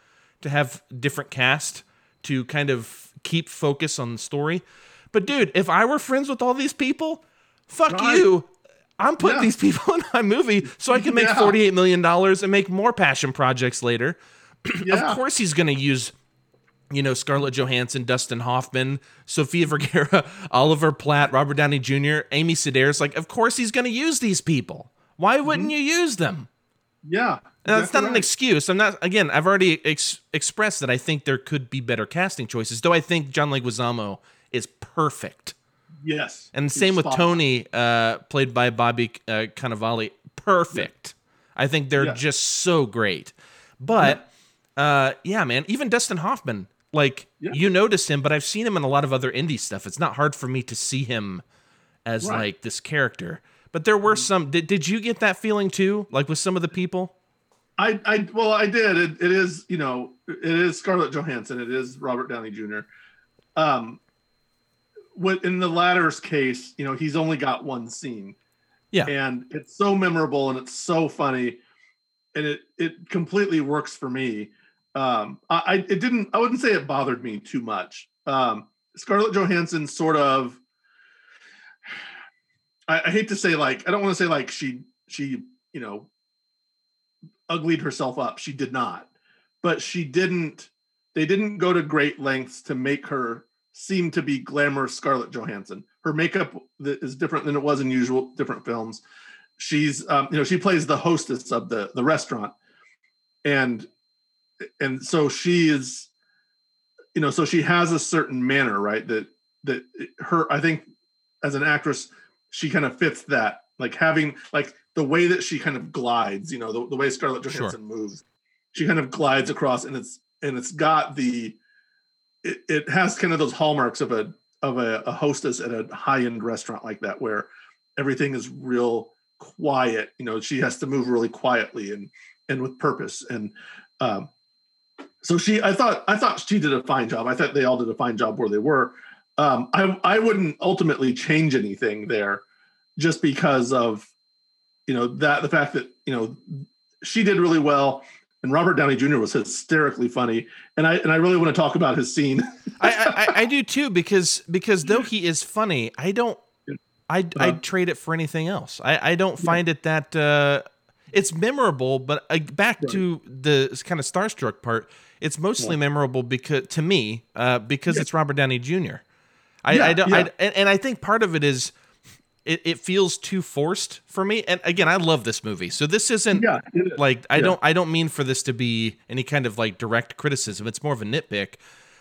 to have different cast to kind of keep focus on the story. But dude, if I were friends with all these people, fuck Right. you. I'm putting Yeah. these people *laughs* in my movie so I can make Yeah. $48 million and make more passion projects later. *clears throat* Of course he's going to use you know Scarlett Johansson, Dustin Hoffman, Sofia *laughs* Vergara, Oliver Platt, Robert Downey Jr., Amy Sedaris. Like, of course he's going to use these people. Why wouldn't you use them? Yeah. Now, that's not an excuse. I'm not. Again, I've already ex- expressed that I think there could be better casting choices. Though I think John Leguizamo is perfect, Yes. and same with spot. Tony, uh, played by Bobby uh, Cannavale. Perfect. I think they're Yeah. just so great. But uh, yeah, man, even Dustin Hoffman, like Yeah. you notice him, but I've seen him in a lot of other indie stuff. It's not hard for me to see him as Right. Mm-hmm. like this character. But there were some. Did, did you get that feeling too? Like with some of the people? I, I, well, I did. It, it is, you know, it is Scarlett Johansson. It is Robert Downey Jr. Um, what in the latter's case, you know, he's only got one scene. Yeah. And it's so memorable and it's so funny, and it it completely works for me. Um, I, it didn't. I wouldn't say it bothered me too much. Um, Scarlett Johansson sort of. I, I hate to say like I don't want to say like she she you know uglied herself up. She did not, but she didn't. They didn't go to great lengths to make her seem to be glamorous Scarlett Johansson. Her makeup is different than it was in usual different films. She's um, you know she plays the hostess of the the restaurant, and and so she is you know so she has a certain manner right that that her i think as an actress she kind of fits that like having like the way that she kind of glides you know the, the way scarlett johansson sure. moves she kind of glides across and it's and it's got the it, it has kind of those hallmarks of a of a, a hostess at a high-end restaurant like that where everything is real quiet you know she has to move really quietly and and with purpose and um so she i thought i thought she did a fine job i thought they all did a fine job where they were um, I, I wouldn't ultimately change anything there just because of you know that the fact that you know she did really well and Robert Downey Jr. was hysterically funny, and I and I really want to talk about his scene. *laughs* I, I, I do too because because though he is funny, I don't I uh, I'd trade it for anything else. I I don't find yeah. it that uh, it's memorable, but uh, back right. to the kind of starstruck part. It's mostly yeah. memorable because to me, uh, because yeah. it's Robert Downey Jr. I, yeah, I don't, I, and, and I think part of it is it, it feels too forced for me. And again, I love this movie, so this isn't yeah, like I don't I don't mean for this to be any kind of like direct criticism. It's more of a nitpick.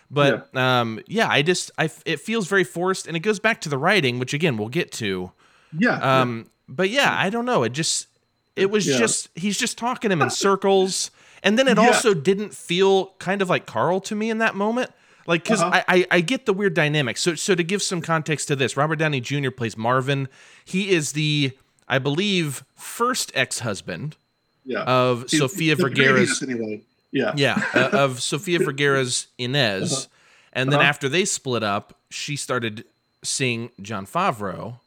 But yeah. um, yeah, I just I it feels very forced, and it goes back to the writing, which again we'll get to. Yeah. Um. But yeah, I don't know. It just it was just he's just talking him in circles. And then it yeah. also didn't feel kind of like Carl to me in that moment. Like, because uh-huh. I, I, I get the weird dynamic. So so to give some context to this, Robert Downey Jr. plays Marvin. He is the I believe first ex husband yeah. of he, Sofia Vergara's anyway. Yeah, yeah, uh, of *laughs* Sofia Vergara's Inez. Uh-huh. And then uh-huh. after they split up, she started seeing Jon Favreau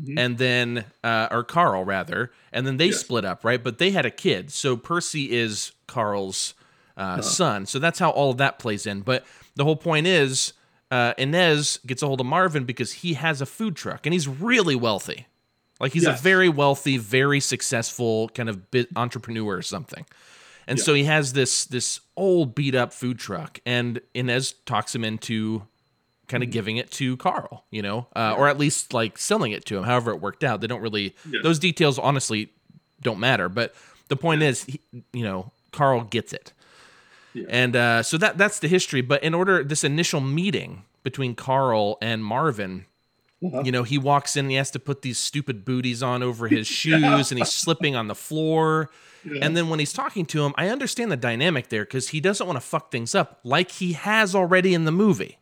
mm-hmm. and then uh, or Carl rather, and then they yes. split up, right? But they had a kid, so Percy is Carl's uh, uh-huh. son. So that's how all of that plays in. But the whole point is, uh, Inez gets a hold of Marvin because he has a food truck and he's really wealthy. Like he's yes. a very wealthy, very successful kind of entrepreneur or something. And yeah. so he has this this old beat up food truck, and Inez talks him into kind of mm-hmm. giving it to Carl, you know, uh, or at least like selling it to him. However, it worked out. They don't really yeah. those details honestly don't matter. But the point is, he, you know, Carl gets it, yeah. and uh, so that that's the history. But in order this initial meeting between Carl and Marvin. Uh-huh. You know, he walks in, he has to put these stupid booties on over his *laughs* shoes, and he's slipping on the floor. Yeah. And then when he's talking to him, I understand the dynamic there because he doesn't want to fuck things up like he has already in the movie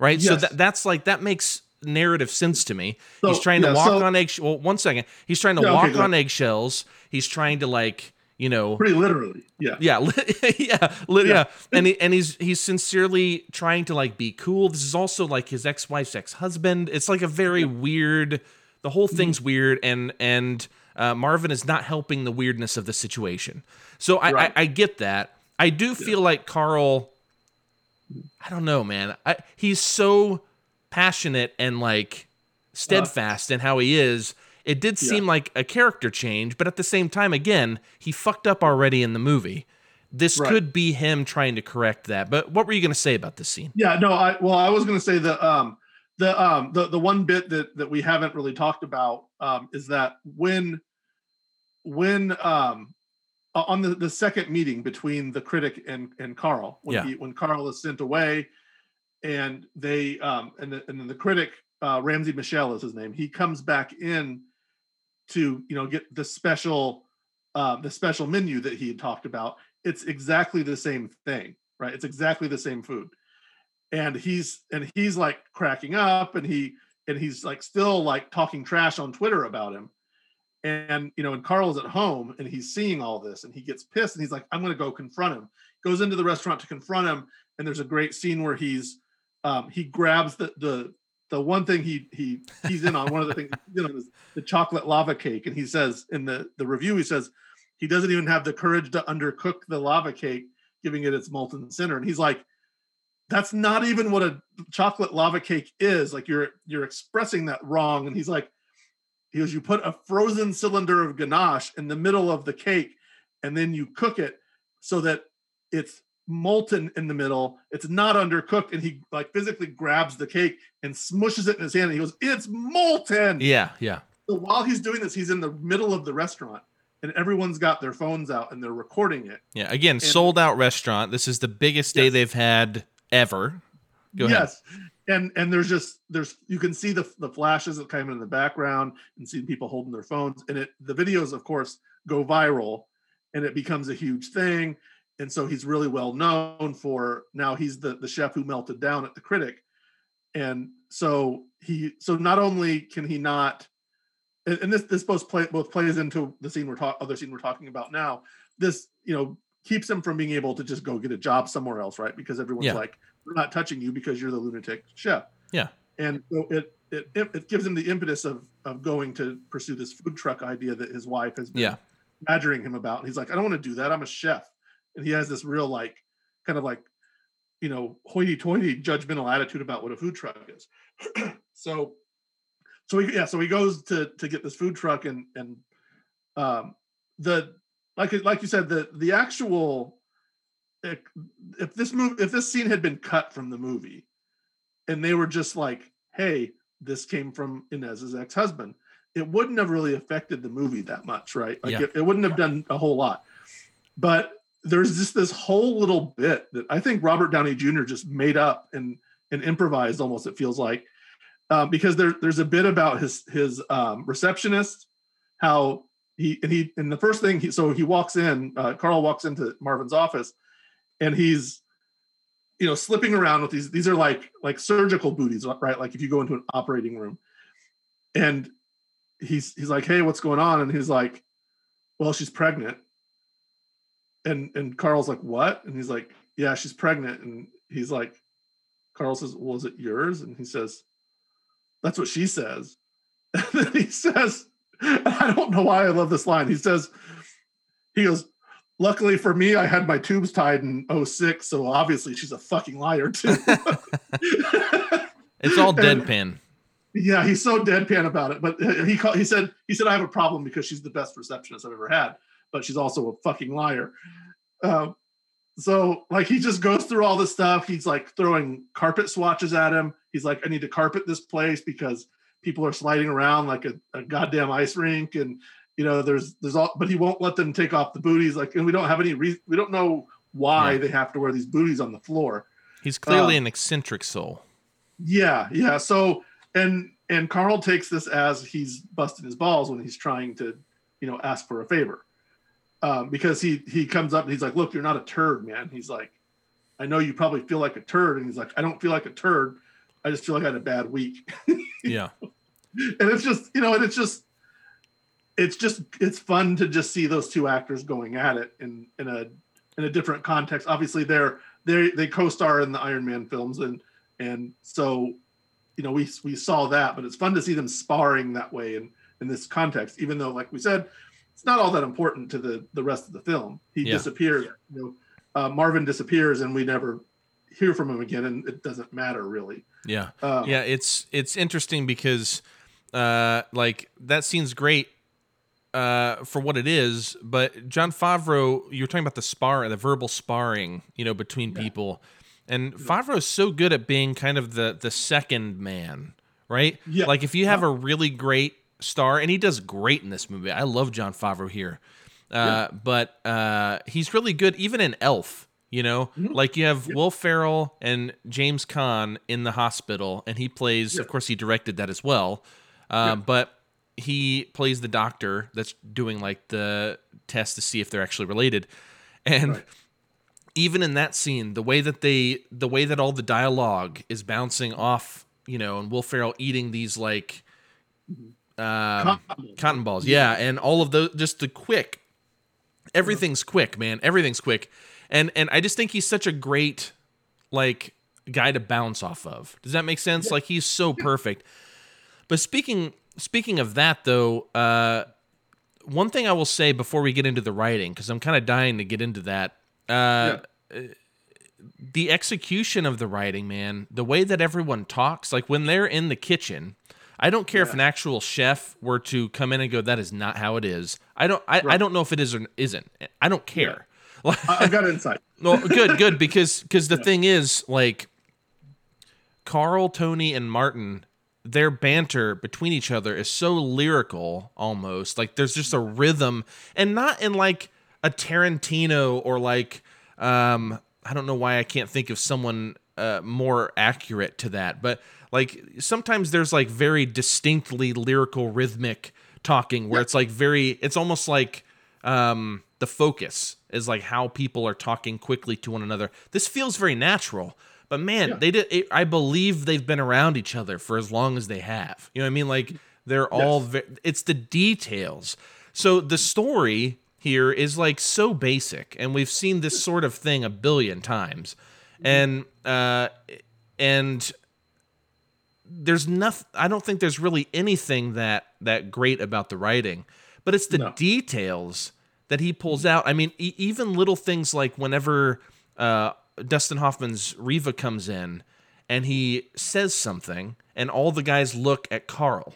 right? Yes. So that, that's like that makes narrative sense to me. So, he's trying yeah, to walk so, on eggshells. Well, one second. He's trying to yeah, walk okay, on eggshells. He's trying to like you know pretty literally yeah yeah *laughs* yeah yeah, yeah. and he, and he's he's sincerely trying to like be cool this is also like his ex-wife's ex-husband it's like a very yeah. weird the whole mm-hmm. thing's mm-hmm. weird and and uh, marvin is not helping the weirdness of the situation so i right. I, I, get that i do feel like carl I don't know, man. I, he's so passionate and like steadfast uh, in how he is. It did seem yeah. like a character change, but at the same time, again, he fucked up already in the movie. This right. could be him trying to correct that. But what were you going to say about this scene? Yeah, no, I well, I was going to say the um the um the the one bit that that we haven't really talked about um is that when when um uh, on the, the second meeting between the critic and and Carl when yeah. he when Carl is sent away, and they um and the, and then the critic uh, Ramsey Michel is his name. He comes back in to you know get the special uh, the special menu that he had talked about. It's exactly the same thing, right? It's exactly the same food, and he's and he's like cracking up, and he and he's like still like talking trash on Twitter about him and you know and carl's at home and he's seeing all this and he gets pissed and he's like i'm going to go confront him goes into the restaurant to confront him and there's a great scene where he's um, he grabs the the the one thing he he he's in on one of the things *laughs* you know is the chocolate lava cake and he says in the the review he says he doesn't even have the courage to undercook the lava cake giving it its molten center. And he's like, that's not even what a chocolate lava cake is. Like you're you're expressing that wrong. And he's like, he goes, you put a frozen cylinder of ganache in the middle of the cake, and then you cook it so that it's molten in the middle. It's not undercooked. And he like physically grabs the cake and smushes it in his hand. And he goes, It's molten. Yeah, yeah. So while he's doing this, he's in the middle of the restaurant and everyone's got their phones out and they're recording it. Yeah. Again, and, sold out restaurant. This is the biggest day they've had ever. Go yes. Ahead. And and there's just there's you can see the the flashes that come in the background and see people holding their phones. And it the videos, of course, go viral and it becomes a huge thing and so he's really well known for now he's the the chef who melted down at the critic and so he so not only can he not and, and this this both play both plays into the scene we're talking other scene we're talking about now this you know keeps him from being able to just go get a job somewhere else right because everyone's yeah. like not touching you because you're the lunatic chef. Yeah. And so it it it gives him the impetus of of going to pursue this food truck idea that his wife has been yeah. badgering him about. And he's like i don't want to do that. I'm a chef. And he has this real like kind of like you know hoity-toity judgmental attitude about what a food truck is. *clears throat* So so he yeah so he goes to to get this food truck and and um the like like you said the the actual if this move if this scene had been cut from the movie and they were just like hey this came from inez's ex-husband it wouldn't have really affected the movie that much right like yeah. it, it wouldn't have done a whole lot but there's just this whole little bit that I think Robert Downey Jr. just made up and and improvised almost. It feels like um, because there there's a bit about his his um, receptionist how he and he and the first thing he so he walks in uh, Carl walks into Marvin's office and he's you know slipping around with these these are like like surgical booties right like if you go into an operating room and he's he's like hey what's going on and he's like well she's pregnant and and Carl's like, what? And he's like, yeah, she's pregnant. And he's like, Carl says, well, it yours? And he says, that's what she says. *laughs* And then he says, *laughs* I don't know why I love this line. He says, he goes, luckily for me, I had my tubes tied in 06, so obviously she's a fucking liar too. *laughs* it's all deadpan. And, yeah, he's so deadpan about it. But he called, he said he said I have a problem because she's the best receptionist I've ever had but she's also a fucking liar. Uh, so like he just goes through all this stuff. He's like throwing carpet swatches at him. He's like, I need to carpet this place because people are sliding around like a, a goddamn ice rink. And you know, there's there's all but he won't let them take off the booties. Like, and we don't have any reason we don't know why yeah. they have to wear these booties on the floor. He's clearly um, an eccentric soul. Yeah, yeah. So and and Carl takes this as he's busting his balls when he's trying to, you know, ask for a favor um, because he he comes up and he's like, "Look, you're not a turd, man." He's like, "I know you probably feel like a turd," and he's like, "I don't feel like a turd. I just feel like I had a bad week." *laughs* yeah, and it's just you know, and it's just it's just it's fun to just see those two actors going at it in in a in a different context. Obviously, they're they they co-star in the Iron Man films, and and so you know we we saw that, but it's fun to see them sparring that way in in this context. Even though, like we said, it's not all that important to the the rest of the film. He yeah. disappears. You know, uh, Marvin disappears, and we never hear from him again, and it doesn't matter really. Yeah, um, yeah. It's it's interesting because, uh, like that scene's great uh, for what it is, but Jon Favreau, you were talking about the spar, the verbal sparring, you know, between yeah. people, and Favreau is so good at being kind of the the second man, right? Yeah. Like if you have a really great star, and he does great in this movie. I love Jon Favreau here, uh, yeah. but uh, he's really good even in Elf. You know, mm-hmm. like you have Will Ferrell and James Caan in the hospital, and he plays. Of course, he directed that as well, uh, but he plays the doctor that's doing like the test to see if they're actually related, and. Right even in that scene, the way that they, the way that all the dialogue is bouncing off, you know, and Will Ferrell eating these like um, cotton, cotton balls. Yeah, and all of those, just the quick. Everything's quick, man. Everything's quick, and and I just think he's such a great like guy to bounce off of. Does that make sense? Like he's so perfect. But speaking speaking of that though, uh, one thing I will say before we get into the writing, because I'm kind of dying to get into that. Uh, yeah. the execution of the writing, man, the way that everyone talks, like when they're in the kitchen, I don't care yeah. if an actual chef were to come in and go, "That is not how it is." I don't. I, right. I don't know if it is or isn't. I don't care. Yeah. I've got insight. *laughs* well, good, good, because because the yeah. thing is, like, Carl, Tony, and Martin, their banter between each other is so lyrical, almost like there's just a rhythm, and not in like a Tarantino or like um I don't know why I can't think of someone uh, more accurate to that, but like sometimes there's like very distinctly lyrical rhythmic talking where it's like very it's almost like um the focus is like how people are talking quickly to one another. This feels very natural. But man, yeah. they did it, I believe they've been around each other for as long as they have. You know what I mean? Like they're yes. all ve- it's the details. So the story here is like so basic and we've seen this sort of thing a billion times and uh and there's nothing i don't think there's really anything that that great about the writing but it's the no. details that he pulls out i mean e- even little things like whenever uh dustin hoffman's riva comes in and he says something and all the guys look at carl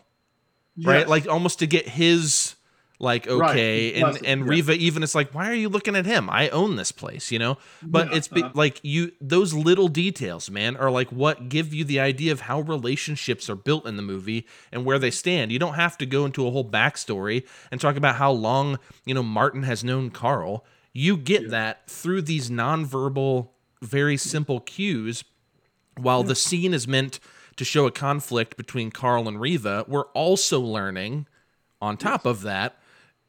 yes. right like almost to get his like okay right. and and yeah. riva even it's like why are you looking at him i own this place you know but yeah. it's be, like you those little details man are like what give you the idea of how relationships are built in the movie and where they stand you don't have to go into a whole backstory and talk about how long you know martin has known carl you get yeah. that through these nonverbal very simple cues while the scene is meant to show a conflict between carl and riva we're also learning on top of that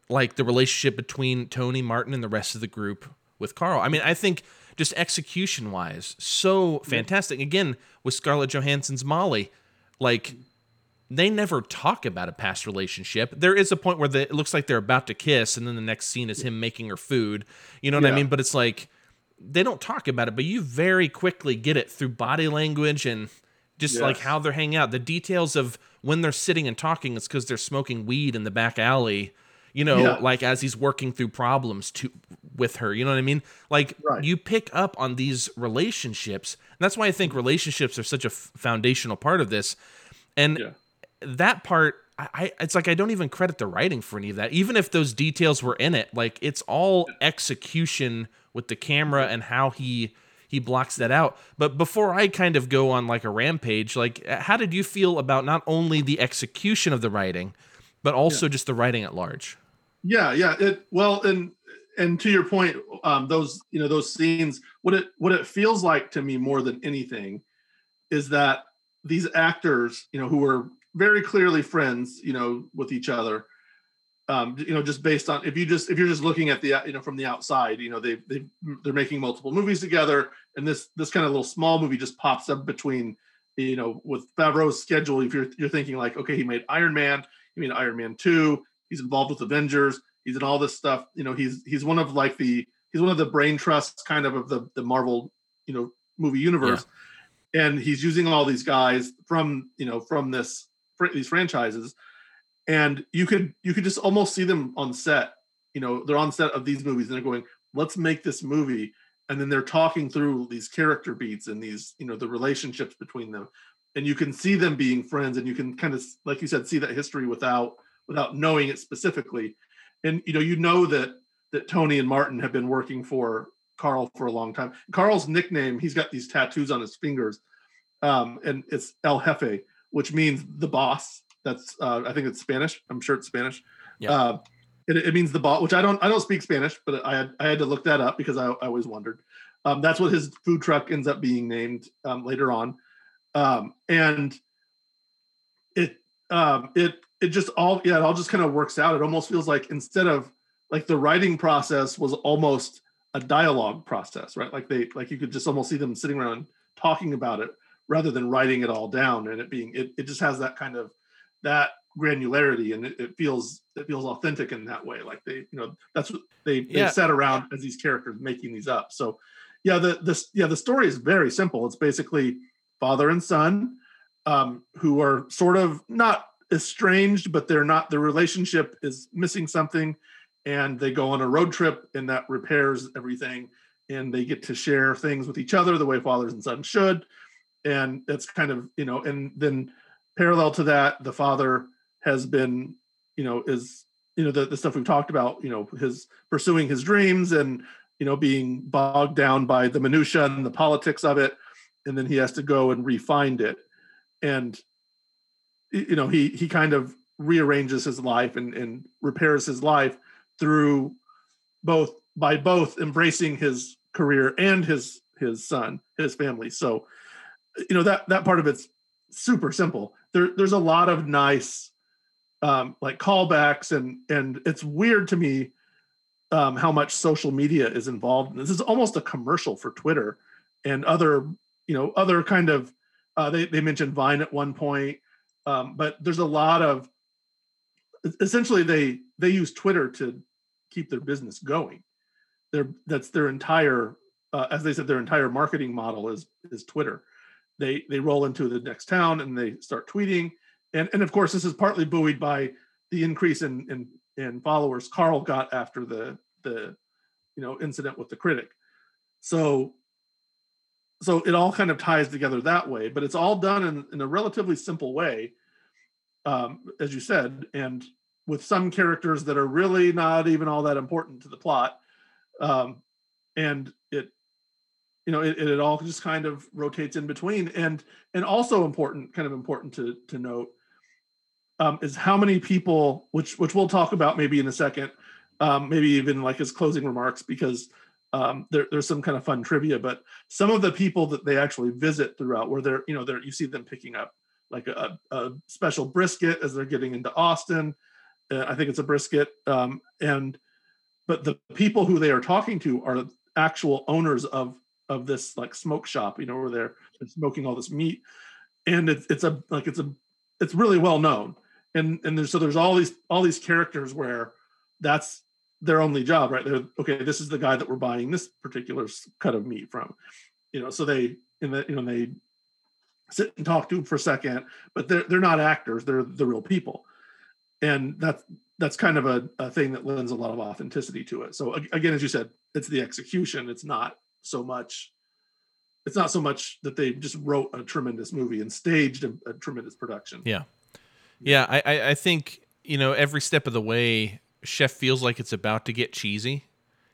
like the relationship between Tony Martin and the rest of the group with Carl. I mean, I think just execution wise, so fantastic. Again, with Scarlett Johansson's Molly, like they never talk about a past relationship. There is a point where the, it looks like they're about to kiss, and then the next scene is him making her food. You know what yeah. I mean? But it's like they don't talk about it, but you very quickly get it through body language and just yes. like how they're hanging out. The details of when they're sitting and talking, it's because they're smoking weed in the back alley you know yeah. like as he's working through problems to with her you know what i mean like right. you pick up on these relationships and that's why i think relationships are such a f- foundational part of this and yeah. that part I, it's like I don't even credit the writing for any of that. Even if those details were in it, like it's all execution with the camera and how he he blocks that out. But before I kind of go on like a rampage, like how did you feel about not only the execution of the writing, but also yeah. just the writing at large? Yeah, yeah. It well, and and to your point, um, those you know those scenes. What it what it feels like to me more than anything is that these actors, you know, who were very clearly friends, you know, with each other. Um, you know, just based on if you just if you're just looking at the you know from the outside, you know they they they're making multiple movies together, and this this kind of little small movie just pops up between you know with Favreau's schedule. If you're you're thinking like, okay, he made Iron Man, he made Iron Man two, He's involved with Avengers. He's in all this stuff. You know, he's he's one of like the he's one of the brain trusts kind of of the the Marvel you know movie universe, yeah. and he's using all these guys from you know from this these franchises, and you could you could just almost see them on set. You know, they're on set of these movies and they're going, let's make this movie and then they're talking through these character beats and these you know the relationships between them and you can see them being friends and you can kind of like you said see that history without without knowing it specifically. And you know, you know that that Tony and Martin have been working for Carl for a long time. Carl's nickname, he's got these tattoos on his fingers, um, and it's El Jefe, which means the boss. That's uh, I think it's Spanish. I'm sure it's Spanish. Yeah. Uh, it, it, means the ball, which I don't I don't speak Spanish, but I had I had to look that up because I, I always wondered. Um, that's what his food truck ends up being named um, later on, um, and it um, it it just all yeah it all just kind of works out it almost feels like instead of like the writing process was almost a dialogue process right like they like you could just almost see them sitting around talking about it rather than writing it all down and it being it, it just has that kind of that granularity and it, it feels it feels authentic in that way like they you know that's what they they yeah. sat around as these characters making these up so yeah the this yeah the story is very simple it's basically father and son um, who are sort of not estranged, but they're not. The relationship is missing something, and they go on a road trip, and that repairs everything. and they get to share things with each other the way fathers and sons should and that's kind of you know and then parallel to that the father has been you know is you know the, the stuff we've talked about you know his pursuing his dreams and you know being bogged down by the minutia and the politics of it and then he has to go and refine it. And you know he he kind of rearranges his life and and repairs his life through both by both embracing his career and his his son his family. So you know that that part of it's super simple there there's a lot of nice um like callbacks and and it's weird to me um how much social media is involved. This is almost a commercial for twitter and other you know other kind of uh they they mentioned vine at one point um but there's a lot of essentially they they use twitter to keep their business going. Their that's their entire uh, as they said their entire marketing model is is twitter they they roll into the next town and they start tweeting. And and of course this is partly buoyed by the increase in in, in followers carl got after the the you know incident with the critic. So so it all kind of ties together that way but it's all done in, in a relatively simple way um, as you said and with some characters that are really not even all that important to the plot um, and you know it, it all just kind of rotates in between. And and also important kind of important to to note um, is how many people which which we'll talk about maybe in a second um, maybe even like his closing remarks because um, there, there's some kind of fun trivia but some of the people that they actually visit throughout where they're you know they're you see them picking up like a, a special brisket as they're getting into austin. Uh, i think it's a brisket um, and but the people who they are talking to are actual owners of of this like smoke shop you know where they're, smoking all this meat and it's it's a like it's a it's really well known and and there's so there's all these all these characters where that's their only job right they're okay this is the guy that we're buying this particular cut of meat from you know so they in the you know they sit and talk to him for a second but they're they're not actors they're the real people and that's that's kind of a, a thing that lends a lot of authenticity to it. So again, as you said, it's the execution. It's not so much. It's not so much that they just wrote a tremendous movie and staged a, a tremendous production. Yeah, yeah. I I think you know every step of the way, Chef feels like it's about to get cheesy.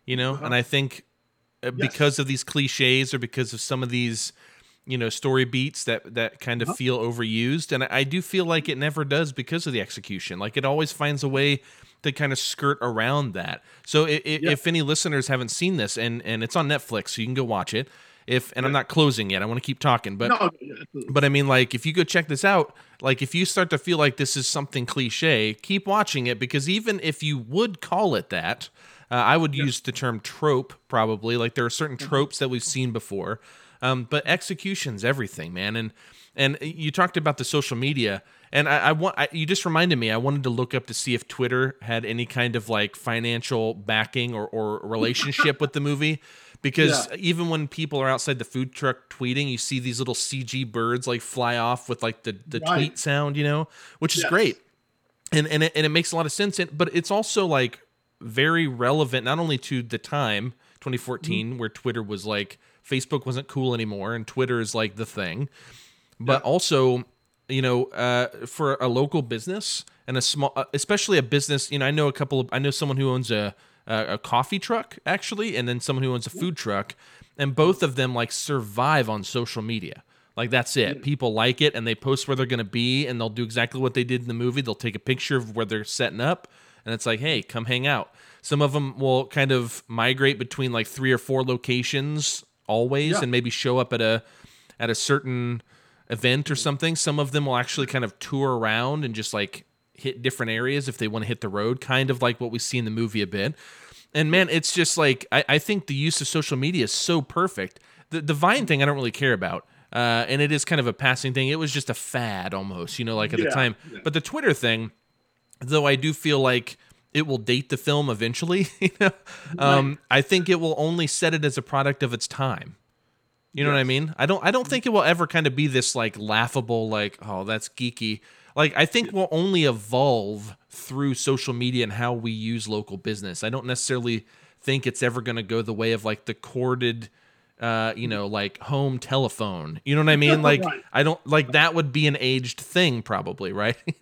You know, uh-huh. and I think uh, because yes. of these cliches or because of some of these you know story beats that that kind of uh-huh. feel overused and I, I, do feel like it never does because of the execution like it always finds a way to kind of skirt around that so it, it, yeah. if any listeners haven't seen this and and it's on netflix so you can go watch it if and i'm not closing yet i want to keep talking but no, but i mean like if you go check this out like if you start to feel like this is something cliche keep watching it because even if you would call it that uh, i would yeah. use the term trope probably like there are certain mm-hmm. tropes that we've seen before um, but execution's everything, man. And and you talked about the social media, and I, I want I, you just reminded me. I wanted to look up to see if Twitter had any kind of like financial backing or or relationship with the movie. Because yeah. even when people are outside the food truck tweeting, you see these little CG birds like fly off with like the, the right. tweet sound, you know, which is yes. great. And and it, and it makes a lot of sense. And, but it's also like very relevant not only to the time 2014 mm-hmm. where Twitter was like Facebook wasn't cool anymore, and Twitter is like the thing. But yeah. also, you know, uh, for a local business and a small, uh, especially a business, you know, I know a couple of, I know someone who owns a a, coffee truck actually, and then someone who owns a food truck, and both of them like survive on social media. Like that's it. People like it and they post where they're going to be and they'll do exactly what they did in the movie. They'll take a picture of where they're setting up and it's like, "Hey, come hang out." Some of them will kind of migrate between like three or four locations always yeah. and maybe show up at a at a certain event or something. Some of them will actually kind of tour around and just like hit different areas if they want to hit the road, kind of like what we see in the movie a bit. And man, it's just like I, I think the use of social media is so perfect. The the Vine thing I don't really care about. Uh, and it is kind of a passing thing. It was just a fad almost, you know, like at yeah, the time. Yeah. But the Twitter thing, though I do feel like it will date the film eventually. *laughs* You know, um, right. I think it will only set it as a product of its time. You know yes. what I mean? I don't. I don't think it will ever kind of be this like laughable, like oh that's geeky. Like I think we'll only evolve through social media and how we use local business. I don't necessarily think it's ever going to go the way of like the corded uh, you know, like home telephone. You know what I mean? *laughs* Like right. I don't like that would be an aged thing probably, right? *laughs*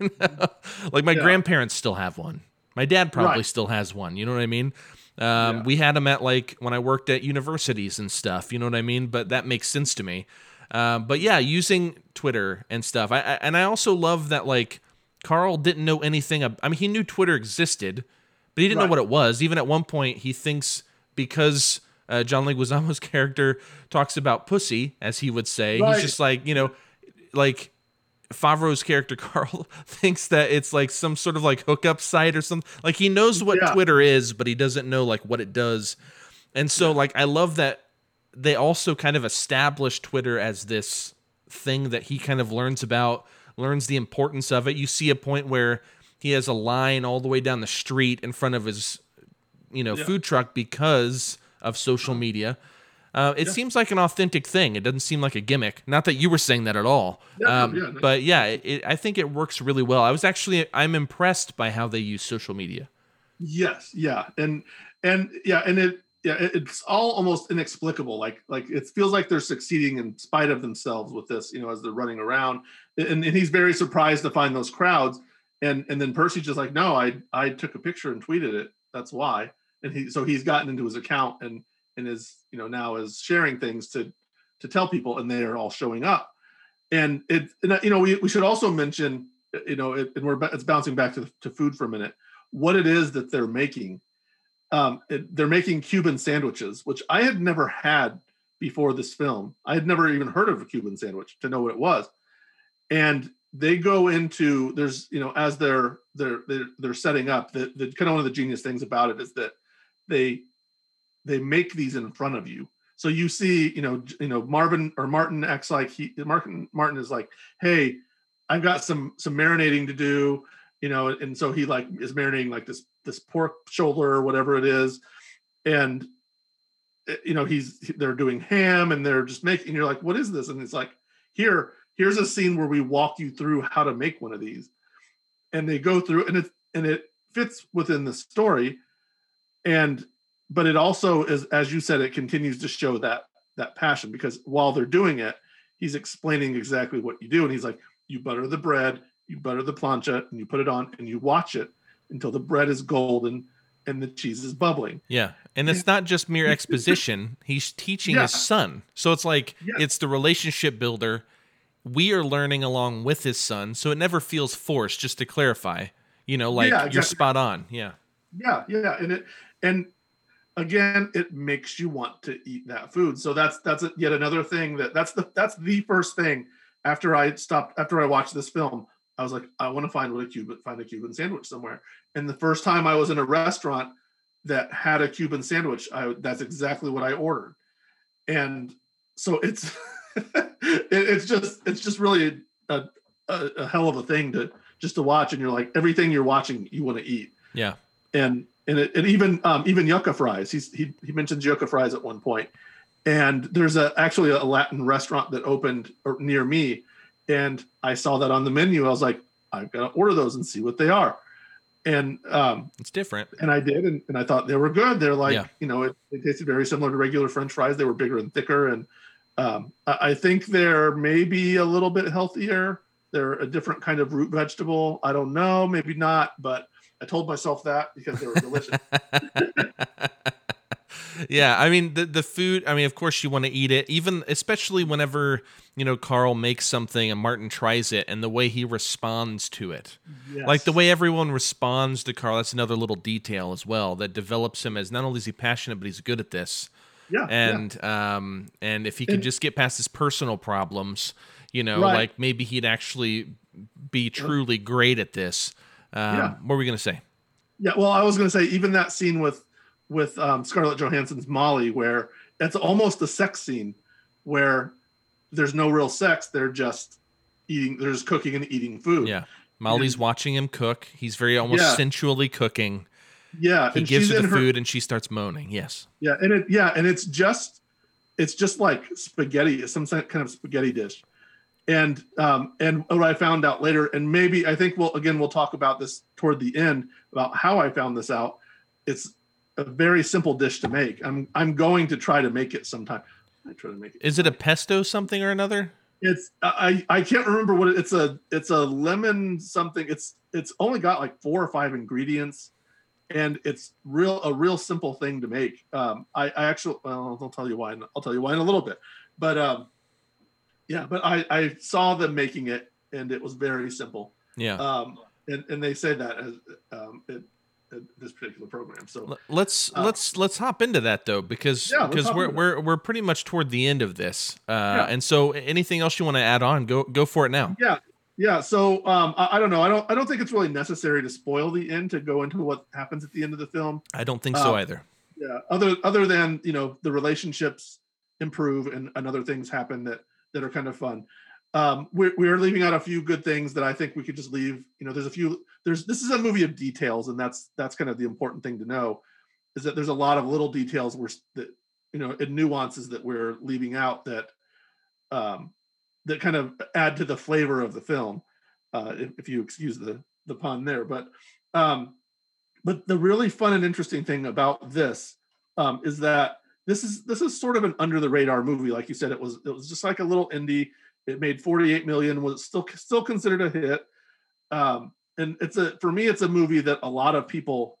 like my yeah. grandparents still have one. My dad probably right. still has one. You know what I mean? Um, yeah. We had them at like when I worked at universities and stuff. You know what I mean? But that makes sense to me. Um, but yeah, using Twitter and stuff. I, I, and I also love that like Carl didn't know anything. Ab- I mean, he knew Twitter existed, but he didn't right. know what it was. Even at one point, he thinks because uh, John Leguizamo's *laughs* character talks about pussy, as he would say. Right. He's just like, you know, like Favreau's character *laughs* Carl thinks that it's like some sort of like hookup site or something. Like he knows what yeah. Twitter is, but he doesn't know like what it does. And so like I love that they also kind of establish Twitter as this thing that he kind of learns about, learns the importance of it. You see a point where he has a line all the way down the street in front of his you know yeah. food truck because of social media. Uh, it yeah. seems like an authentic thing. It doesn't seem like a gimmick. Not that you were saying that at all. Yeah, um, yeah, But yeah, it, I think it works really well. I was actually I'm impressed by how they use social media. Yes, yeah, and and yeah, and it yeah, it's all almost inexplicable. Like like it feels like they're succeeding in spite of themselves with this. You know, as they're running around, and, and he's very surprised to find those crowds. And and then Percy's just like, no, I I took a picture and tweeted it. That's why and he so he's gotten into his account and and is you know now is sharing things to to tell people and they are all showing up. And it and, you know we, we should also mention you know it, and we're it's bouncing back to, to food for a minute what it is that they're making. Um it, they're making cuban sandwiches which i had never had before this film. I had never even heard of a cuban sandwich to know what it was. And they go into there's you know as they're they're they're, they're setting up the, the kind of one of the genius things about it is that they they make these in front of you. So you see you know you know marvin or martin acts like he martin martin is like hey i've got some some marinating to do you know and so he like is marinating like this this pork shoulder or whatever it is. And eh, you know he's they're doing ham and they're just making you're like what is this? And it's like here here's a scene where we walk you through how to make one of these. And they go through and it and it fits within the story. And but it also is as you said it continues to show that that passion because while they're doing it he's explaining exactly what you do. And he's like you butter the bread you butter the plancha and you put it on and you watch it until the bread is golden and the cheese is bubbling. Yeah. And it's not just mere exposition. He's teaching yeah. his son. So it's like yeah. it's the relationship builder. We are learning along with his son. So it never feels forced just to clarify. You know like yeah, exactly. you're spot on. Yeah. Yeah yeah. And it and again it makes you want to eat that food. So that's that's yet another thing that that's the that's the first thing after i stopped after i watched this film i was like i want to find what a cuban find a cuban sandwich somewhere. And the first time i was in a restaurant that had a cuban sandwich i that's exactly what i ordered. And so it's *laughs* it, it's just it's just really a, a, a hell of a thing to just to watch and you're like everything you're watching you want to eat. Yeah. And and, it, and even um, even yucca fries. He's, he he mentions yucca fries at one point, and there's a actually a Latin restaurant that opened near me, and I saw that on the menu. I was like, I've got to order those and see what they are, and um, it's different. And I did, and, and I thought they were good. They're like, yeah. you know, it, it, tasted very similar to regular French fries. They were bigger and thicker, and um, I, I think they're maybe a little bit healthier. They're a different kind of root vegetable. I don't know, maybe not, but I told myself that because they were delicious. *laughs* yeah, I mean the the food. I mean, of course you want to eat it, even especially whenever you know Carl makes something and Martin tries it, and the way he responds to it, yes. like the way everyone responds to Carl. That's another little detail as well that develops him as not only is he passionate, but he's good at this. Yeah, and yeah. um, and if he could just get past his personal problems, you know, right. like maybe he'd actually be truly great at this. Um, yeah. What were we gonna say? Yeah, well, I was gonna say even that scene with with um, Scarlett Johansson's Molly, where it's almost a sex scene, where there's no real sex. They're just eating. They're just cooking and eating food. Yeah, Molly's and, watching him cook. He's very almost yeah. sensually cooking. Yeah, he gives her the food, and she starts moaning. Yes. Yeah, and it yeah, and it's just it's just like spaghetti, some kind of spaghetti dish and um, and what I found out later, and maybe I think we'll again we'll talk about this toward the end about how I found this out. It's a very simple dish to make. I'm I'm going to try to make it sometime. I try to make it. Is it a pesto something or another? It's I I can't remember what it, it's a it's a lemon something. It's it's only got like four or five ingredients, and it's real a real simple thing to make. Um, I I actually well I'll tell you why. I'll tell you why in a little bit, but um, yeah. But I I saw them making it, and it was very simple. Yeah. Um, and and they say that as um it, this particular program. So let's uh, let's let's hop into that though because yeah, because we're we're we're pretty much toward the end of this. Uh, yeah. and so anything else you want to add on? Go go for it now. Yeah. Yeah, so um, I, I, don't know. I don't. I don't think it's really necessary to spoil the end to go into what happens at the end of the film. I don't think so um, either. Yeah. Other other than you know the relationships improve and, and other things happen that that are kind of fun um, we're, we're leaving out a few good things that I think we could just leave. You know, there's a few. There's this is a movie of details, and that's that's kind of the important thing to know, is that there's a lot of little details we're that you know and nuances that we're leaving out that um, that kind of add to the flavor of the film, uh, if, if you excuse the the pun there. But um, but the really fun and interesting thing about this um, is that this is this is sort of an under the radar movie. Like you said, it was it was just like a little indie it made 48 million, was still still considered a hit. Um, and it's a for me, it's a movie that a lot of people,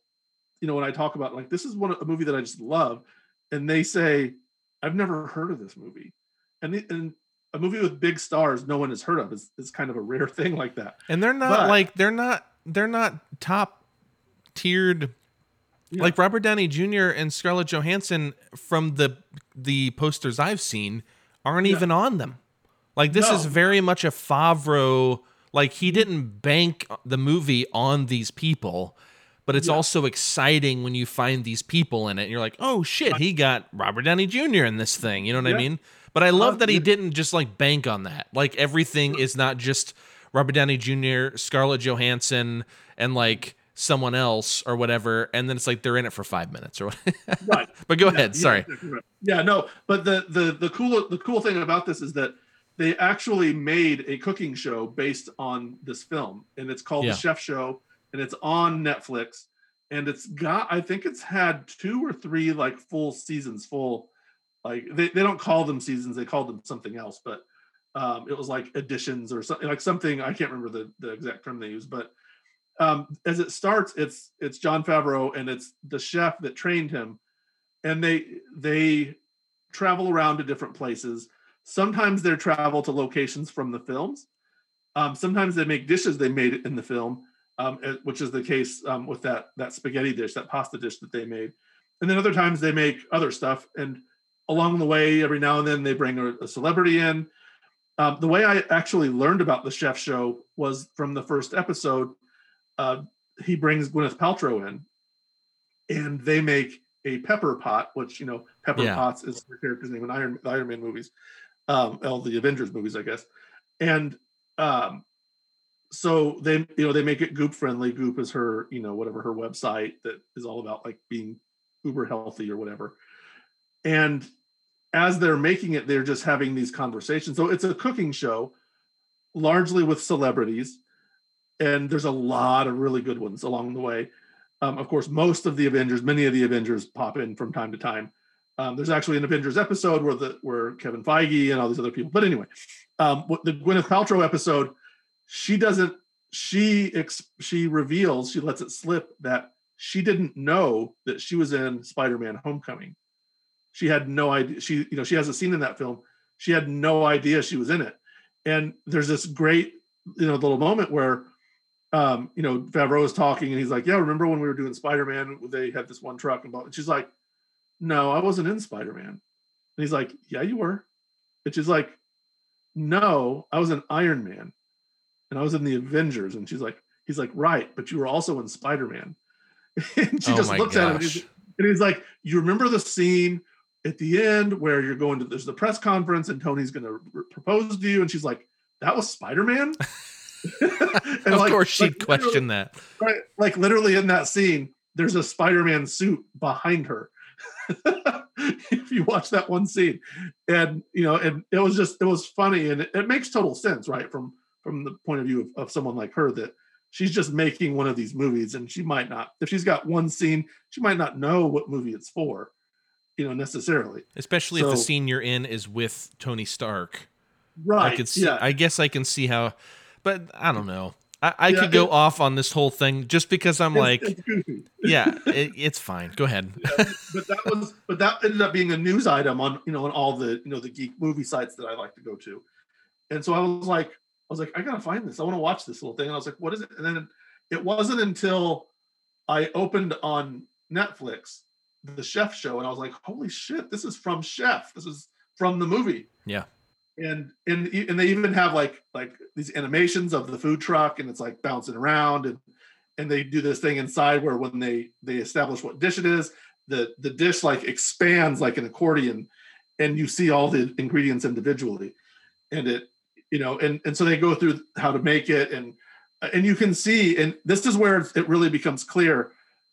you know, when I talk about like this is one a movie that I just love, and they say, I've never heard of this movie. And, the, and a movie with big stars no one has heard of is, is kind of a rare *laughs* thing like that. And they're not but, like they're not they're not top tiered yeah. like Robert Downey Jr. and Scarlett Johansson from the the posters I've seen aren't yeah. even on them. Like this no. is very much a Favreau. Like he didn't bank the movie on these people, but it's yeah. also exciting when you find these people in it. And you're like, oh shit, he got Robert Downey Jr. in this thing. You know what. I mean? But I love uh, that he didn't just like bank on that. Like everything is not just Robert Downey Jr., Scarlett Johansson, and like someone else or whatever, and then it's like they're in it for five minutes or what. *laughs* right. But go yeah, ahead. Sorry. Yeah, no. But the the the cool the cool thing about this is that they actually made a cooking show based on this film and it's called yeah. the chef show and it's on netflix and it's got i think it's had two or three like full seasons full like they, they don't call them seasons they call them something else but um, it was like additions or something like something i can't remember the, the exact term they use but um, as it starts it's it's jon favreau and it's the chef that trained him and they they travel around to different places Sometimes they travel to locations from the films. Um, sometimes they make dishes they made in the film, um, which is the case um, with that that spaghetti dish, that pasta dish that they made. And then other times they make other stuff. And along the way, every now and then they bring a, a celebrity in. Um, the way I actually learned about the chef show was from the first episode. Uh, he brings Gwyneth Paltrow in, and they make a pepper pot, which you know, Pepper yeah. Potts is her character's name in Iron, Iron Man movies um, all the Avengers movies, I guess. And um, so they, you know, they make it Goop friendly. Goop is her, you know, whatever her website that is all about like being uber healthy or whatever. And as they're making it, they're just having these conversations. So it's a cooking show, largely with celebrities, and there's a lot of really good ones along the way. Um, of course, most of the Avengers, many of the Avengers pop in from time to time. Um, there's actually an Avengers episode where the where Kevin Feige and all these other people. But anyway, um, the Gwyneth Paltrow episode, she doesn't. She ex, she reveals she lets it slip that she didn't know that she was in Spider-Man: Homecoming. She had no idea. She you know she has a scene in that film. She had no idea she was in it. And there's this great you know little moment where um, you know, Favreau is talking and he's like, Yeah, remember when we were doing Spider Man? They had this one truck and, and she's like, no, I wasn't in Spider Man. And he's like, yeah, you were. And she's like, no, I was in Iron Man and I was in the Avengers. And she's like, he's like, right, but you were also in Spider Man. *laughs* and she oh just looks gosh. at him and he's, and he's like, you remember the scene at the end where you're going to, there's the press conference and Tony's going to r- propose to you. And she's like, that was Spider Man. *laughs* *laughs* of like, course she'd like, question that. Right. Like literally in that scene, there's a Spider Man suit behind her *laughs* if you watch that one scene and you know and it was just it was funny and it, it, makes total sense right from from the point of view of, of someone like her that she's just making one of these movies and she might not if she's got one scene she might not know what movie it's for you know necessarily especially So- if the scene you're in is with tony stark right i could see yeah i guess i can see how but i don't know. I, I Yeah, could go off on this whole thing just because i'm It's- like it's *laughs* yeah it, it's fine. Go ahead. but that was but that ended up being a news item on you know on all the you know the geek movie sites that I like to go to, and so I was like I was like I gotta find this. I want to watch this little thing. And I was like what is it? And then it wasn't until I opened on Netflix the Chef Show and I was like holy shit this is from Chef. This is from the movie. Yeah. And and and they even have like like these animations of the food truck and it's like bouncing around and and they do this thing inside where when they they establish what dish it is the the dish like expands like an accordion and you see all the ingredients individually. And it you know and and so they go through how to make it and and you can see and this is where it really becomes clear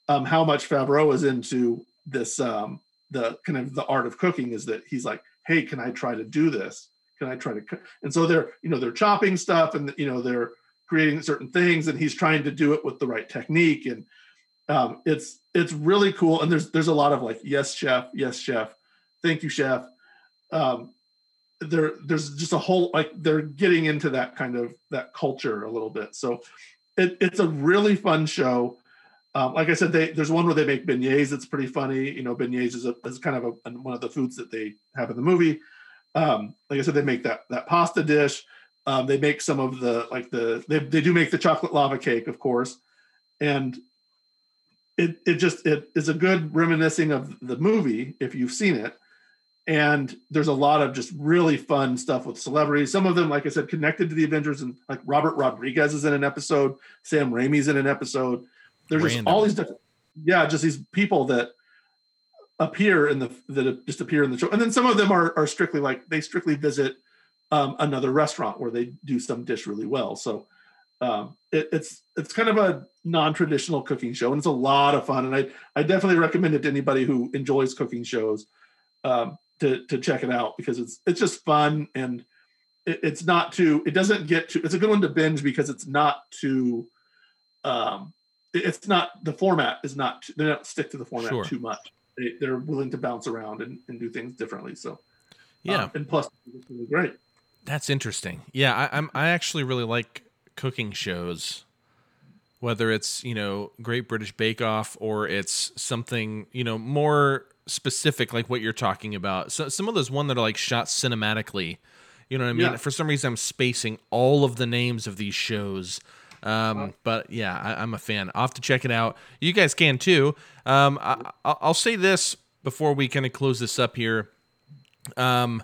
um how much Favreau is into this um the kind of the art of cooking is that he's like hey can I try to do this can I try to and so they're you know they're chopping stuff and you know they're creating certain things and he's trying to do it with the right technique. And um, it's it's really cool. And there's there's a lot of like yes chef yes chef. Thank you chef. Um, there there's just a whole like they're getting into that kind of that culture a little bit. So it, it's a really fun show. Um, like i said they there's one where they make beignets it's pretty funny. You know beignets is, a, is kind of a, one of the foods that they have in the movie um, like i said they make that that pasta dish. Um, they make some of the like the they, they do make the chocolate lava cake of course. And it it just it is a good reminiscing of the movie if you've seen it. And there's a lot of just really fun stuff with celebrities. Some of them like i said connected to the avengers and like robert rodriguez is in an episode. Sam raimi's in an episode. There's just all these different yeah just these people that appear in the that just appear in the show. And then some of them are are strictly like they strictly visit um, another restaurant where they do some dish really well. So um, it, it's it's kind of a non-traditional cooking show and it's a lot of fun. And i i definitely recommend it to anybody who enjoys cooking shows um, to to check it out because it's it's just fun and it, it's not too it doesn't get too it's a good one to binge because it's not too um it- it's not the format is not too, they don't stick to the format Sure. too much they, they're willing to bounce around and, and do things differently so yeah um, and plus it's really great That's interesting. Yeah, I, I'm. I actually really like cooking shows, whether it's you know Great British Bake Off or it's something you know more specific, like what you're talking about. So some of those one that are like shot cinematically. You know what I mean? Yeah. For some reason, I'm spacing all of the names of these shows. Um, but yeah, I, I'm a fan. I'll have to check it out. You guys can too. Um, I, I- I'll say this before we kind of close this up here. Um,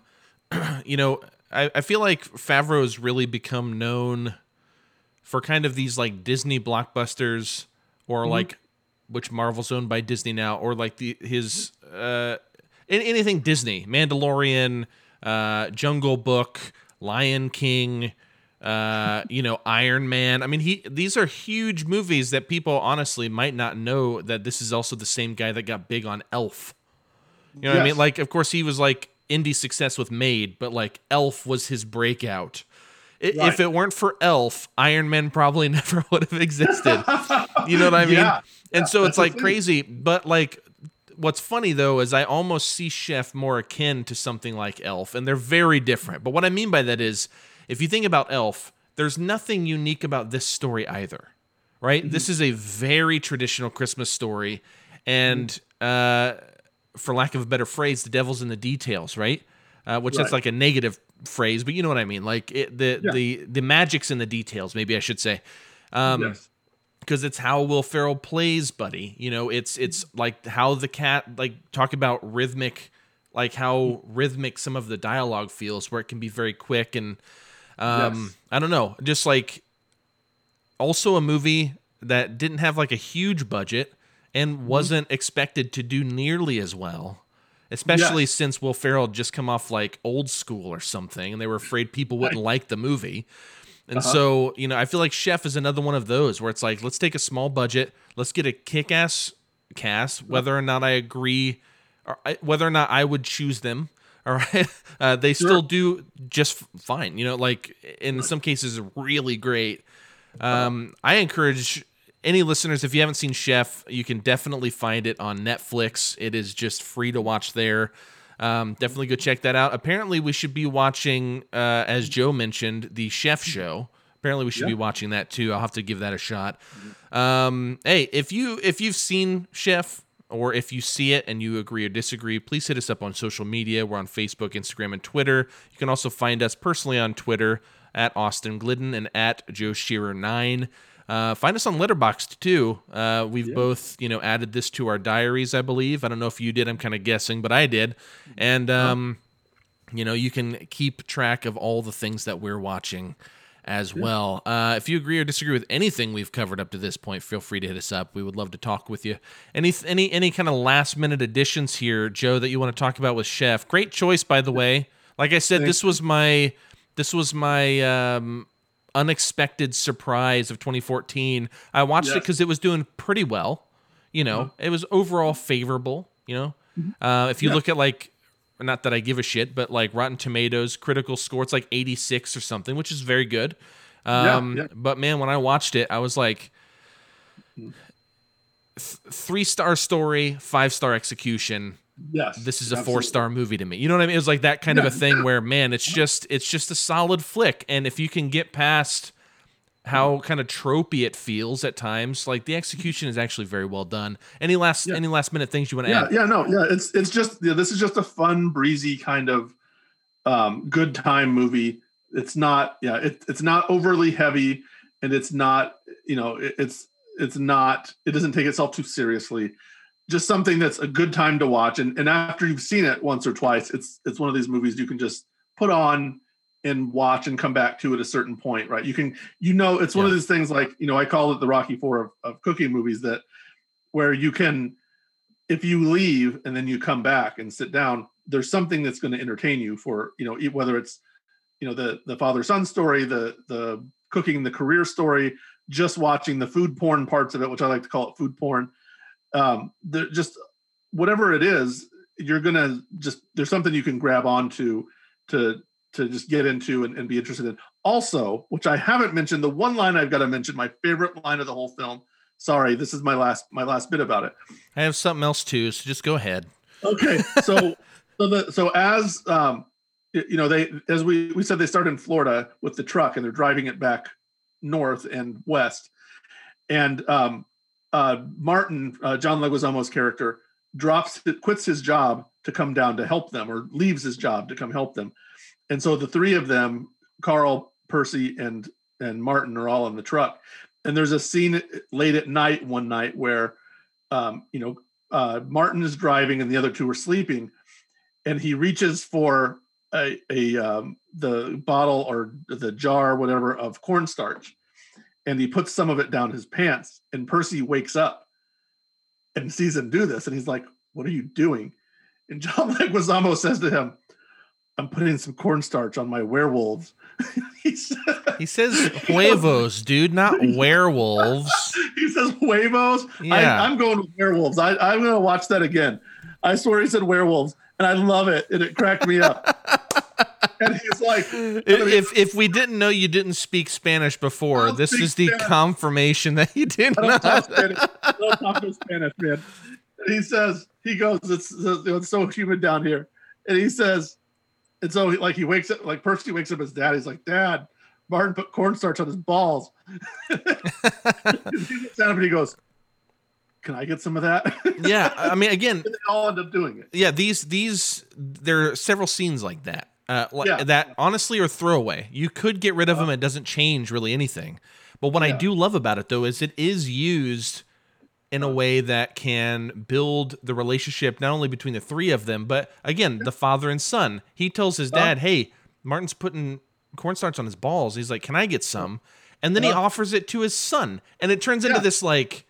*clears throat* you know, I, I feel like Favreau's really become known for kind of these like Disney blockbusters or like which Marvel's owned by Disney now, or like the his uh anything Disney, Mandalorian, uh Jungle Book, Lion King, uh, you know, Iron Man. I mean, he these are huge movies that people honestly might not know that this is also the same guy that got big on Elf. You know what I mean? Like, of course, he was like indie success with Made, but like Elf was his breakout. I If it weren't for Elf, Iron Man probably *laughs* never would have existed. You know what I *laughs* mean? Yeah, and so it's like crazy. But like, what's funny though is I almost see Chef more akin to something like Elf, and they're very different. But what I mean by that is, if you think about Elf, there's nothing unique about this story either, right? This is a very traditional Christmas story, and uh, for lack of a better phrase, the devil's in the details, right? Uh, which that's Right. like a negative phrase, but you know what I mean. Like it, the Yeah. the the magic's in the details, maybe I should say. Um, yes. because it's how Will Ferrell plays Buddy. You know, it's it's like how the cat like talk about rhythmic, like how rhythmic some of the dialogue feels, where it can be very quick and um, Yes. I don't know, just like also a movie that didn't have like a huge budget and wasn't expected to do nearly as well. Especially Yes. since Will Ferrell just come off like old school or something, and they were afraid people wouldn't like the movie. And Uh-huh. so, you know, I feel like Chef is another one of those where it's like, let's take a small budget, let's get a kick ass cast, whether or not I agree, or I, whether or not I would choose them. *laughs* All right. Uh, they still do just fine, you know, like in some cases, really great. Um, I encourage any listeners if you haven't seen Chef, you can definitely find it on Netflix. It is just free to watch there. Um, definitely go check that out. Apparently, we should be watching, uh, as Joe mentioned, the Chef Show. Apparently, we should Yeah. be watching that too. I'll have to give that a shot. Um, hey, if you if you've seen Chef or if you see it and you agree or disagree, please hit us up on social media. We're on Facebook, Instagram, and Twitter. You can also find us personally on Twitter at Austin Glidden and at Joe Shearer nine. Uh, find us on Letterboxd too. Uh, we've both, you know, added this to our diaries, I believe. I don't know if you did. I'm kind of guessing, but I did. And um, you know, you can keep track of all the things that we're watching as well. Uh, if you agree or disagree with anything we've covered up to this point, feel free to hit us up. We would love to talk with you. Any any any kind of last minute additions here, Joe, that you want to talk about with Chef? Great choice, by the way. Like I said, this was my this was my um, unexpected surprise of 2014. I watched it because it was doing pretty well. You know, it was overall favorable. You know, uh, if you Yeah. look at like not that I give a shit, but like Rotten Tomatoes critical score, it's like 86 or something, which is very good. Um, yeah. But man, when I watched it, I was like, th- three star story, five star execution. Yes. This is a absolutely. four star movie to me. You know what I mean? It was like that kind of a thing where, man, it's just it's just a solid flick, and if you can get past how kind of tropey it feels at times, like the execution is actually very well done. Any last Yeah. any last minute things you want to Yeah, add? yeah, no, yeah. It's it's just yeah, this is just a fun, breezy kind of um, good time movie. It's not, yeah, it, it's not overly heavy, and it's not, you know, it, it's it's not, it doesn't take itself too seriously. Just something that's a good time to watch, and and after you've seen it once or twice, it's it's one of these movies you can just put on and watch and come back to at a certain point, right? You can, you know, it's one of those things like you know, I call it the Rocky Four of, of cooking movies that where you can if you leave and then you come back and sit down there's something that's going to entertain you for you know whether it's you know the the father son story the the cooking the career story just watching the food porn parts of it which i like to call it food porn um the, just whatever it is you're gonna just there's something you can grab onto to to just get into and, and be interested in. Also which i haven't mentioned the one line i've got to mention my favorite line of the whole film. Sorry this is my last my last bit about it. I have something else too, so just go ahead. okay *laughs* so so the so as um you know they as we we said they start in florida with the truck and they're driving it back north and west. And um uh martin uh, john leguizamo's character drops quits his job to come down to help them or leaves his job to come help them and so the three of them carl percy and and martin are all in the truck and there's a scene late at night one night where um you know uh, Martin is driving and the other two are sleeping, and he reaches for a, a um, the bottle or the jar, whatever, of cornstarch, and he puts some of it down his pants. And Percy wakes up and sees him do this, and he's like, "What are you doing?" And *laughs* John Leguizamo says to him, "I'm putting some cornstarch on my werewolves." *laughs* he, said, He says huevos, dude, not *laughs* werewolves. *laughs* he says huevos. Yeah. I, I'm going with werewolves. I, I'm going to watch that again. I swear he said werewolves, and I love it, and it cracked me up. and he's like, if if we didn't know you didn't speak Spanish before, this is the Spanish. confirmation that you did I not. talk Spanish. I don't talk Spanish, man. And he says, he goes, it's, it's so humid down here. And he says, and so he, like he wakes up, like Percy wakes up his dad. He's like, Dad, Martin put cornstarch on his balls. *laughs* he looks at him and he goes, Can I get some of that? *laughs* yeah, I mean, again, and they all end up doing it. yeah, these these there are several scenes like that. Uh, like Yeah. that honestly are throwaway. You could get rid of them; it doesn't change really anything. But what I do love about it though is it is used in a way that can build the relationship not only between the three of them, but again, the father and son. He tells his dad, "Hey, Martin's putting cornstarch on his balls." He's like, "Can I get some?" And then he offers it to his son, and it turns into Yeah. this like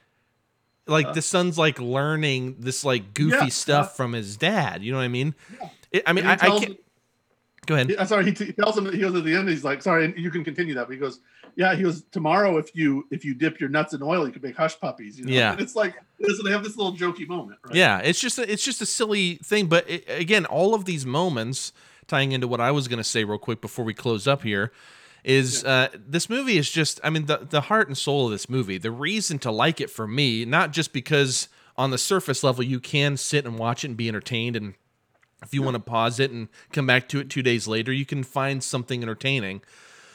like uh. the son's like learning this like goofy Yeah, stuff yeah. from his dad. You know what I mean? It, I mean, I, I can't. Go ahead. I'm sorry. He, t- he tells him. that He goes at the end. He's like, "Sorry, you can continue that." But he goes, "Yeah." He goes, "Tomorrow, if you if you dip your nuts in oil, you can make hush puppies." You know? Yeah. And it's like this, they have this little jokey moment. Right? Yeah, it's just a, it's just a silly thing, but it, again, all of these moments tying into what I was going to say real quick before we close up here is uh, this movie is just I mean the the heart and soul of this movie. The reason to like it for me, not just because on the surface level you can sit and watch it and be entertained and if you want to pause it and come back to it 2 days later, you can find something entertaining.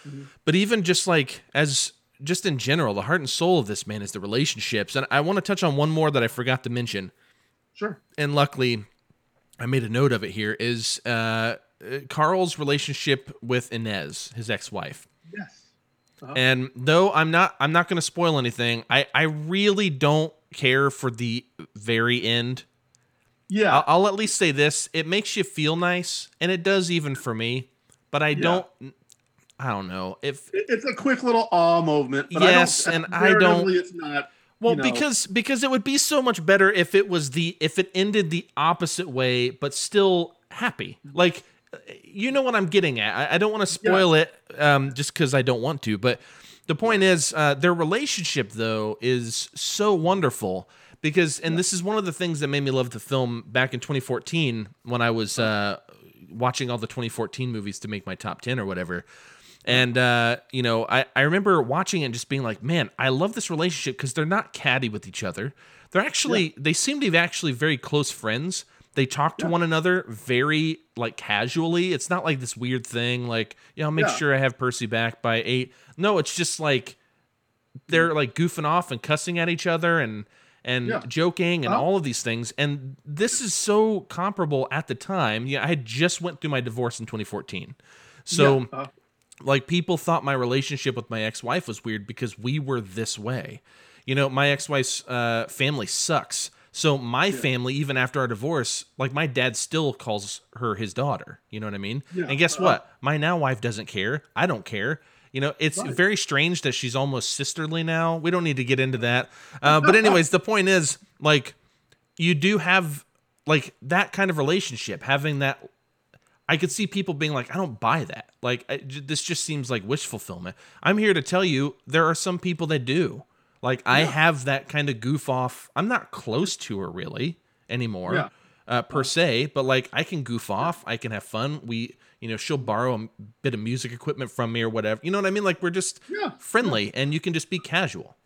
Mm-hmm. But even just like as just in general, the heart and soul of this man is the relationships. And I want to touch on one more that I forgot to mention. Sure. And luckily, I made a note of it here is uh, Carl's relationship with Inez, his ex-wife. Yes. Uh-huh. And though I'm not I'm not going to spoil anything, I I really don't care for the very end. Yeah. I'll, I'll at least say this, it makes you feel nice and it does even for me, but I yeah. don't I don't know if it's a quick little awe moment. But yes, I and I don't. It's not. Well, you know. because because it would be so much better if it was the if it ended the opposite way, but still happy. Like, you know what I'm getting at. I, I don't want to spoil yeah. it, um, just because I don't want to. But the point is, uh, their relationship though is so wonderful because, and yeah. this is one of the things that made me love the film back in 2014 when I was uh, watching all the 2014 movies to make my top 10 or whatever and uh, you know, I, I remember watching it and just being like, man, I love this relationship because they're not catty with each other. They're actually yeah. they seem to be actually very close friends. They talk to yeah. one another very like casually. It's not like this weird thing like, yeah, I'll make yeah. sure I have Percy back by eight. No, it's just like they're like goofing off and cussing at each other and and joking and all of these things and this is so comparable at the time yeah i had just went through my divorce in 2014 so yeah. Like people thought my relationship with my ex-wife was weird because we were this way. You know my ex-wife's uh, family sucks. So my yeah. family even after our divorce like my dad still calls her his daughter. You know what i mean? Yeah. and guess uh, what? My now wife doesn't care. I don't care. You know it's right. very strange that she's almost sisterly now. We don't need to get into that. Uh, but anyways the point is like you do have like that kind of relationship having that I could see people being like, I don't buy that. Like, I, this just seems like wish fulfillment. I'm here to tell you there are some people that do. Like, yeah. I have that kind of goof off. I'm not close to her really anymore, yeah. uh, per se, but like, I can goof off. I can have fun. We, you know, she'll borrow a bit of music equipment from me or whatever. You know what I mean? Like, we're just yeah. friendly and you can just be casual.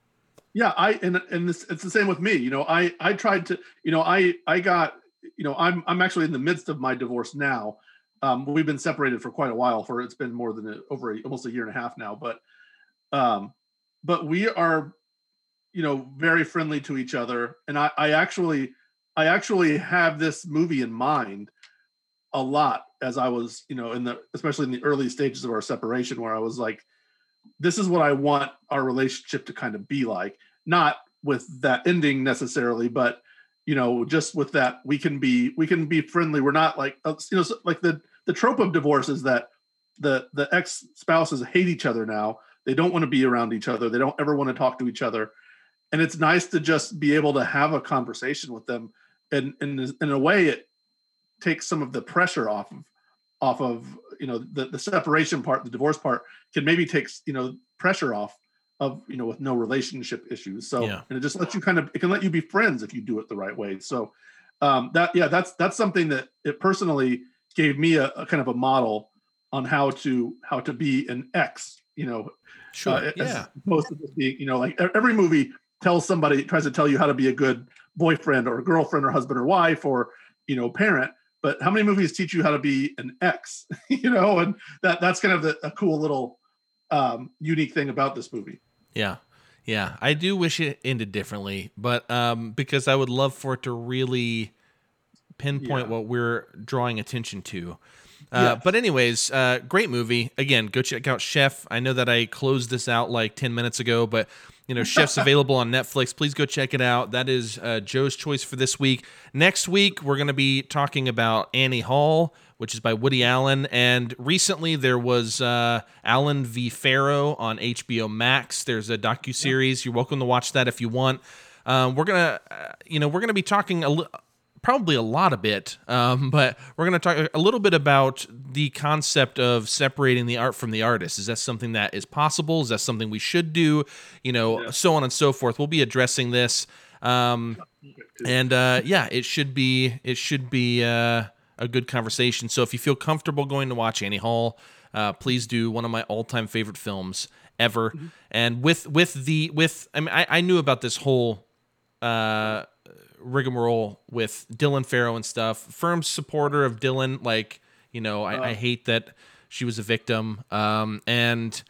Yeah. I, and, and this, it's the same with me. You know, I, I tried to, you know, I, I got, you know, I'm, I'm actually in the midst of my divorce now um, we've been separated for quite a while. For it's been more than a, over a, almost a year and a half now. But um, but we are, you know, very friendly to each other. And I, I actually I actually have this movie in mind a lot as I was, you know, in the especially in the early stages of our separation, where I was like, this is what I want our relationship to kind of be like. Not with that ending necessarily, but you know, just with that we can be we can be friendly. We're not like uh, you know like the the trope of divorce is that the the ex spouses hate each other now. They don't want to be around each other. They don't ever want to talk to each other. And it's nice to just be able to have a conversation with them. And, and in a way, it takes some of the pressure off of off of you know the, the separation part, the divorce part can maybe takes you know pressure off of you know with no relationship issues. So yeah. and it just lets you kind of it can let you be friends if you do it the right way. So um, that yeah that's that's something that it personally gave me a, a, kind of a model on how to how to be an ex you know sure uh, yeah. most of being you know like every movie tells somebody tries to tell you how to be a good boyfriend or girlfriend or husband or wife or you know parent but how many movies teach you how to be an ex *laughs* you know? And that that's kind of the, a cool little um unique thing about this movie. Yeah yeah. I do wish it ended differently but um because i would love for it to really pinpoint yeah. what we're drawing attention to. Uh, But anyways, uh, great movie. Again, go check out Chef. I know that I closed this out like ten minutes ago, but you know, Chef's *laughs* available on Netflix. Please go check it out. That is uh, Joe's choice for this week. Next week, we're going to be talking about Annie Hall, which is by Woody Allen. And recently, there was uh, Allen v. Farrow on HBO Max. There's a docu series. You're welcome to watch that if you want. Um, we're gonna, uh, you know, we're gonna be talking a little probably a lot of it, um, *laughs* but we're going to talk a little bit about the concept of separating the art from the artist. Is that something that is possible? Is that something we should do? You know, yeah. so on and so forth. We'll be addressing this, um, and uh, yeah, it should be it should be uh, a good conversation. So if you feel comfortable going to watch Annie Hall, uh, please do. One of my all-time favorite films ever. Mm-hmm. And with with the with I mean I, I knew about this whole uh, rigmarole with Dylan Farrow and stuff. Firm supporter of Dylan. Like you know I, I oh. hate that she was a victim. Um, and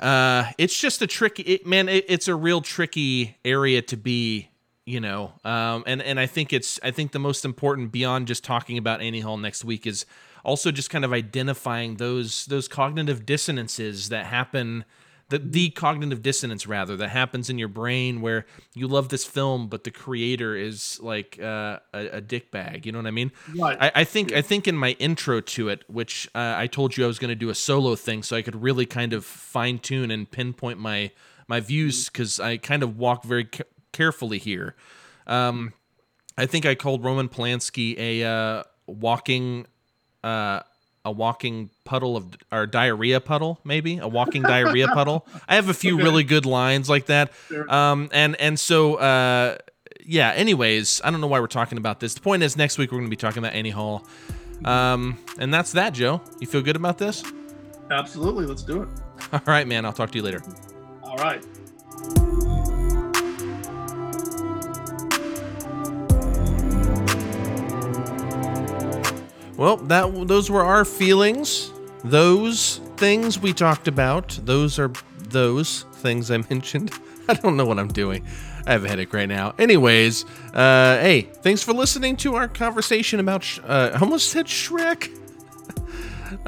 uh, it's just a tricky it, man. It, it's a real tricky area to be you know um, and and i think it's i think the most important beyond just talking about annie hall next week is also just kind of identifying those those cognitive dissonances that happen the, the cognitive dissonance rather that happens in your brain where you love this film but the creator is like uh, a, a dick bag you know what i mean right. I, I think yeah. i think in my intro to it which uh, i told you i was going to do a solo thing so i could really kind of fine tune and pinpoint my my views because i kind of walk very ca- carefully here um, i think i called roman polanski a uh, walking uh, a walking puddle of or diarrhea puddle maybe a walking diarrhea *laughs* puddle. I have a few okay. really good lines like that. Sure. um and and so uh yeah anyways i don't know why we're talking about this. The point is next week we're going to be talking about annie hall. Um and that's that joe. You feel good about this? Absolutely. Let's do it. *laughs* All right man. I'll talk to you later. All right Well, that those were our feelings. Those things we talked about. Those are those things I *laughs* mentioned. I don't know what I'm doing. I have a headache right now. Anyways, uh, hey, thanks for listening to our conversation about. Sh- uh, I almost said Shrek.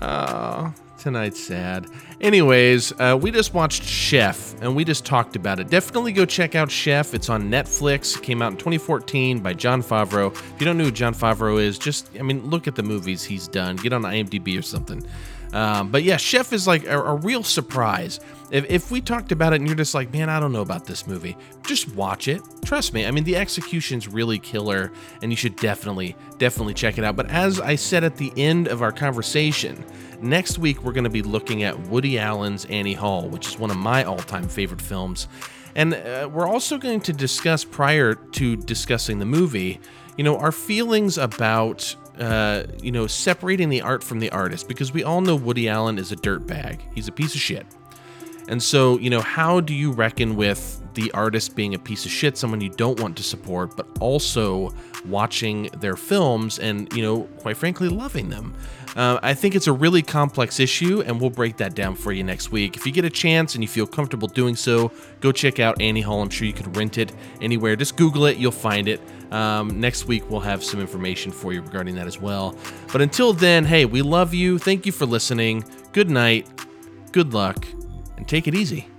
oh, *laughs* tonight's sad. Anyways, uh, we just watched Chef and we just talked about it. Definitely go check out Chef. It's on Netflix. It came out in 2014 by Jon Favreau. If you don't know who Jon Favreau is, just, I mean, look at the movies he's done. Get on IMDb or something. Um, but yeah, Chef is like a, a real surprise. If, if we talked about it and you're just like, man, I don't know about this movie, just watch it. Trust me. I mean, the execution's really killer, and you should definitely, definitely check it out. But as I said at the end of our conversation, next week we're going to be looking at Woody Allen's Annie Hall, which is one of my all time favorite films. And uh, we're also going to discuss, prior to discussing the movie, you know, our feelings about uh, you know, separating the art from the artist because we all know Woody Allen is a dirtbag. He's a piece of shit. And so, you know, how do you reckon with the artist being a piece of shit, someone you don't want to support, but also watching their films and, you know, quite frankly, loving them? Uh, I think it's a really complex issue, and we'll break that down for you next week. If you get a chance and you feel comfortable doing so, go check out Annie Hall. I'm sure you could rent it anywhere. Just Google it, you'll find it. Um, next week, we'll have some information for you regarding that as well. But until then, hey, we love you. Thank you for listening. Good night, good luck, and take it easy.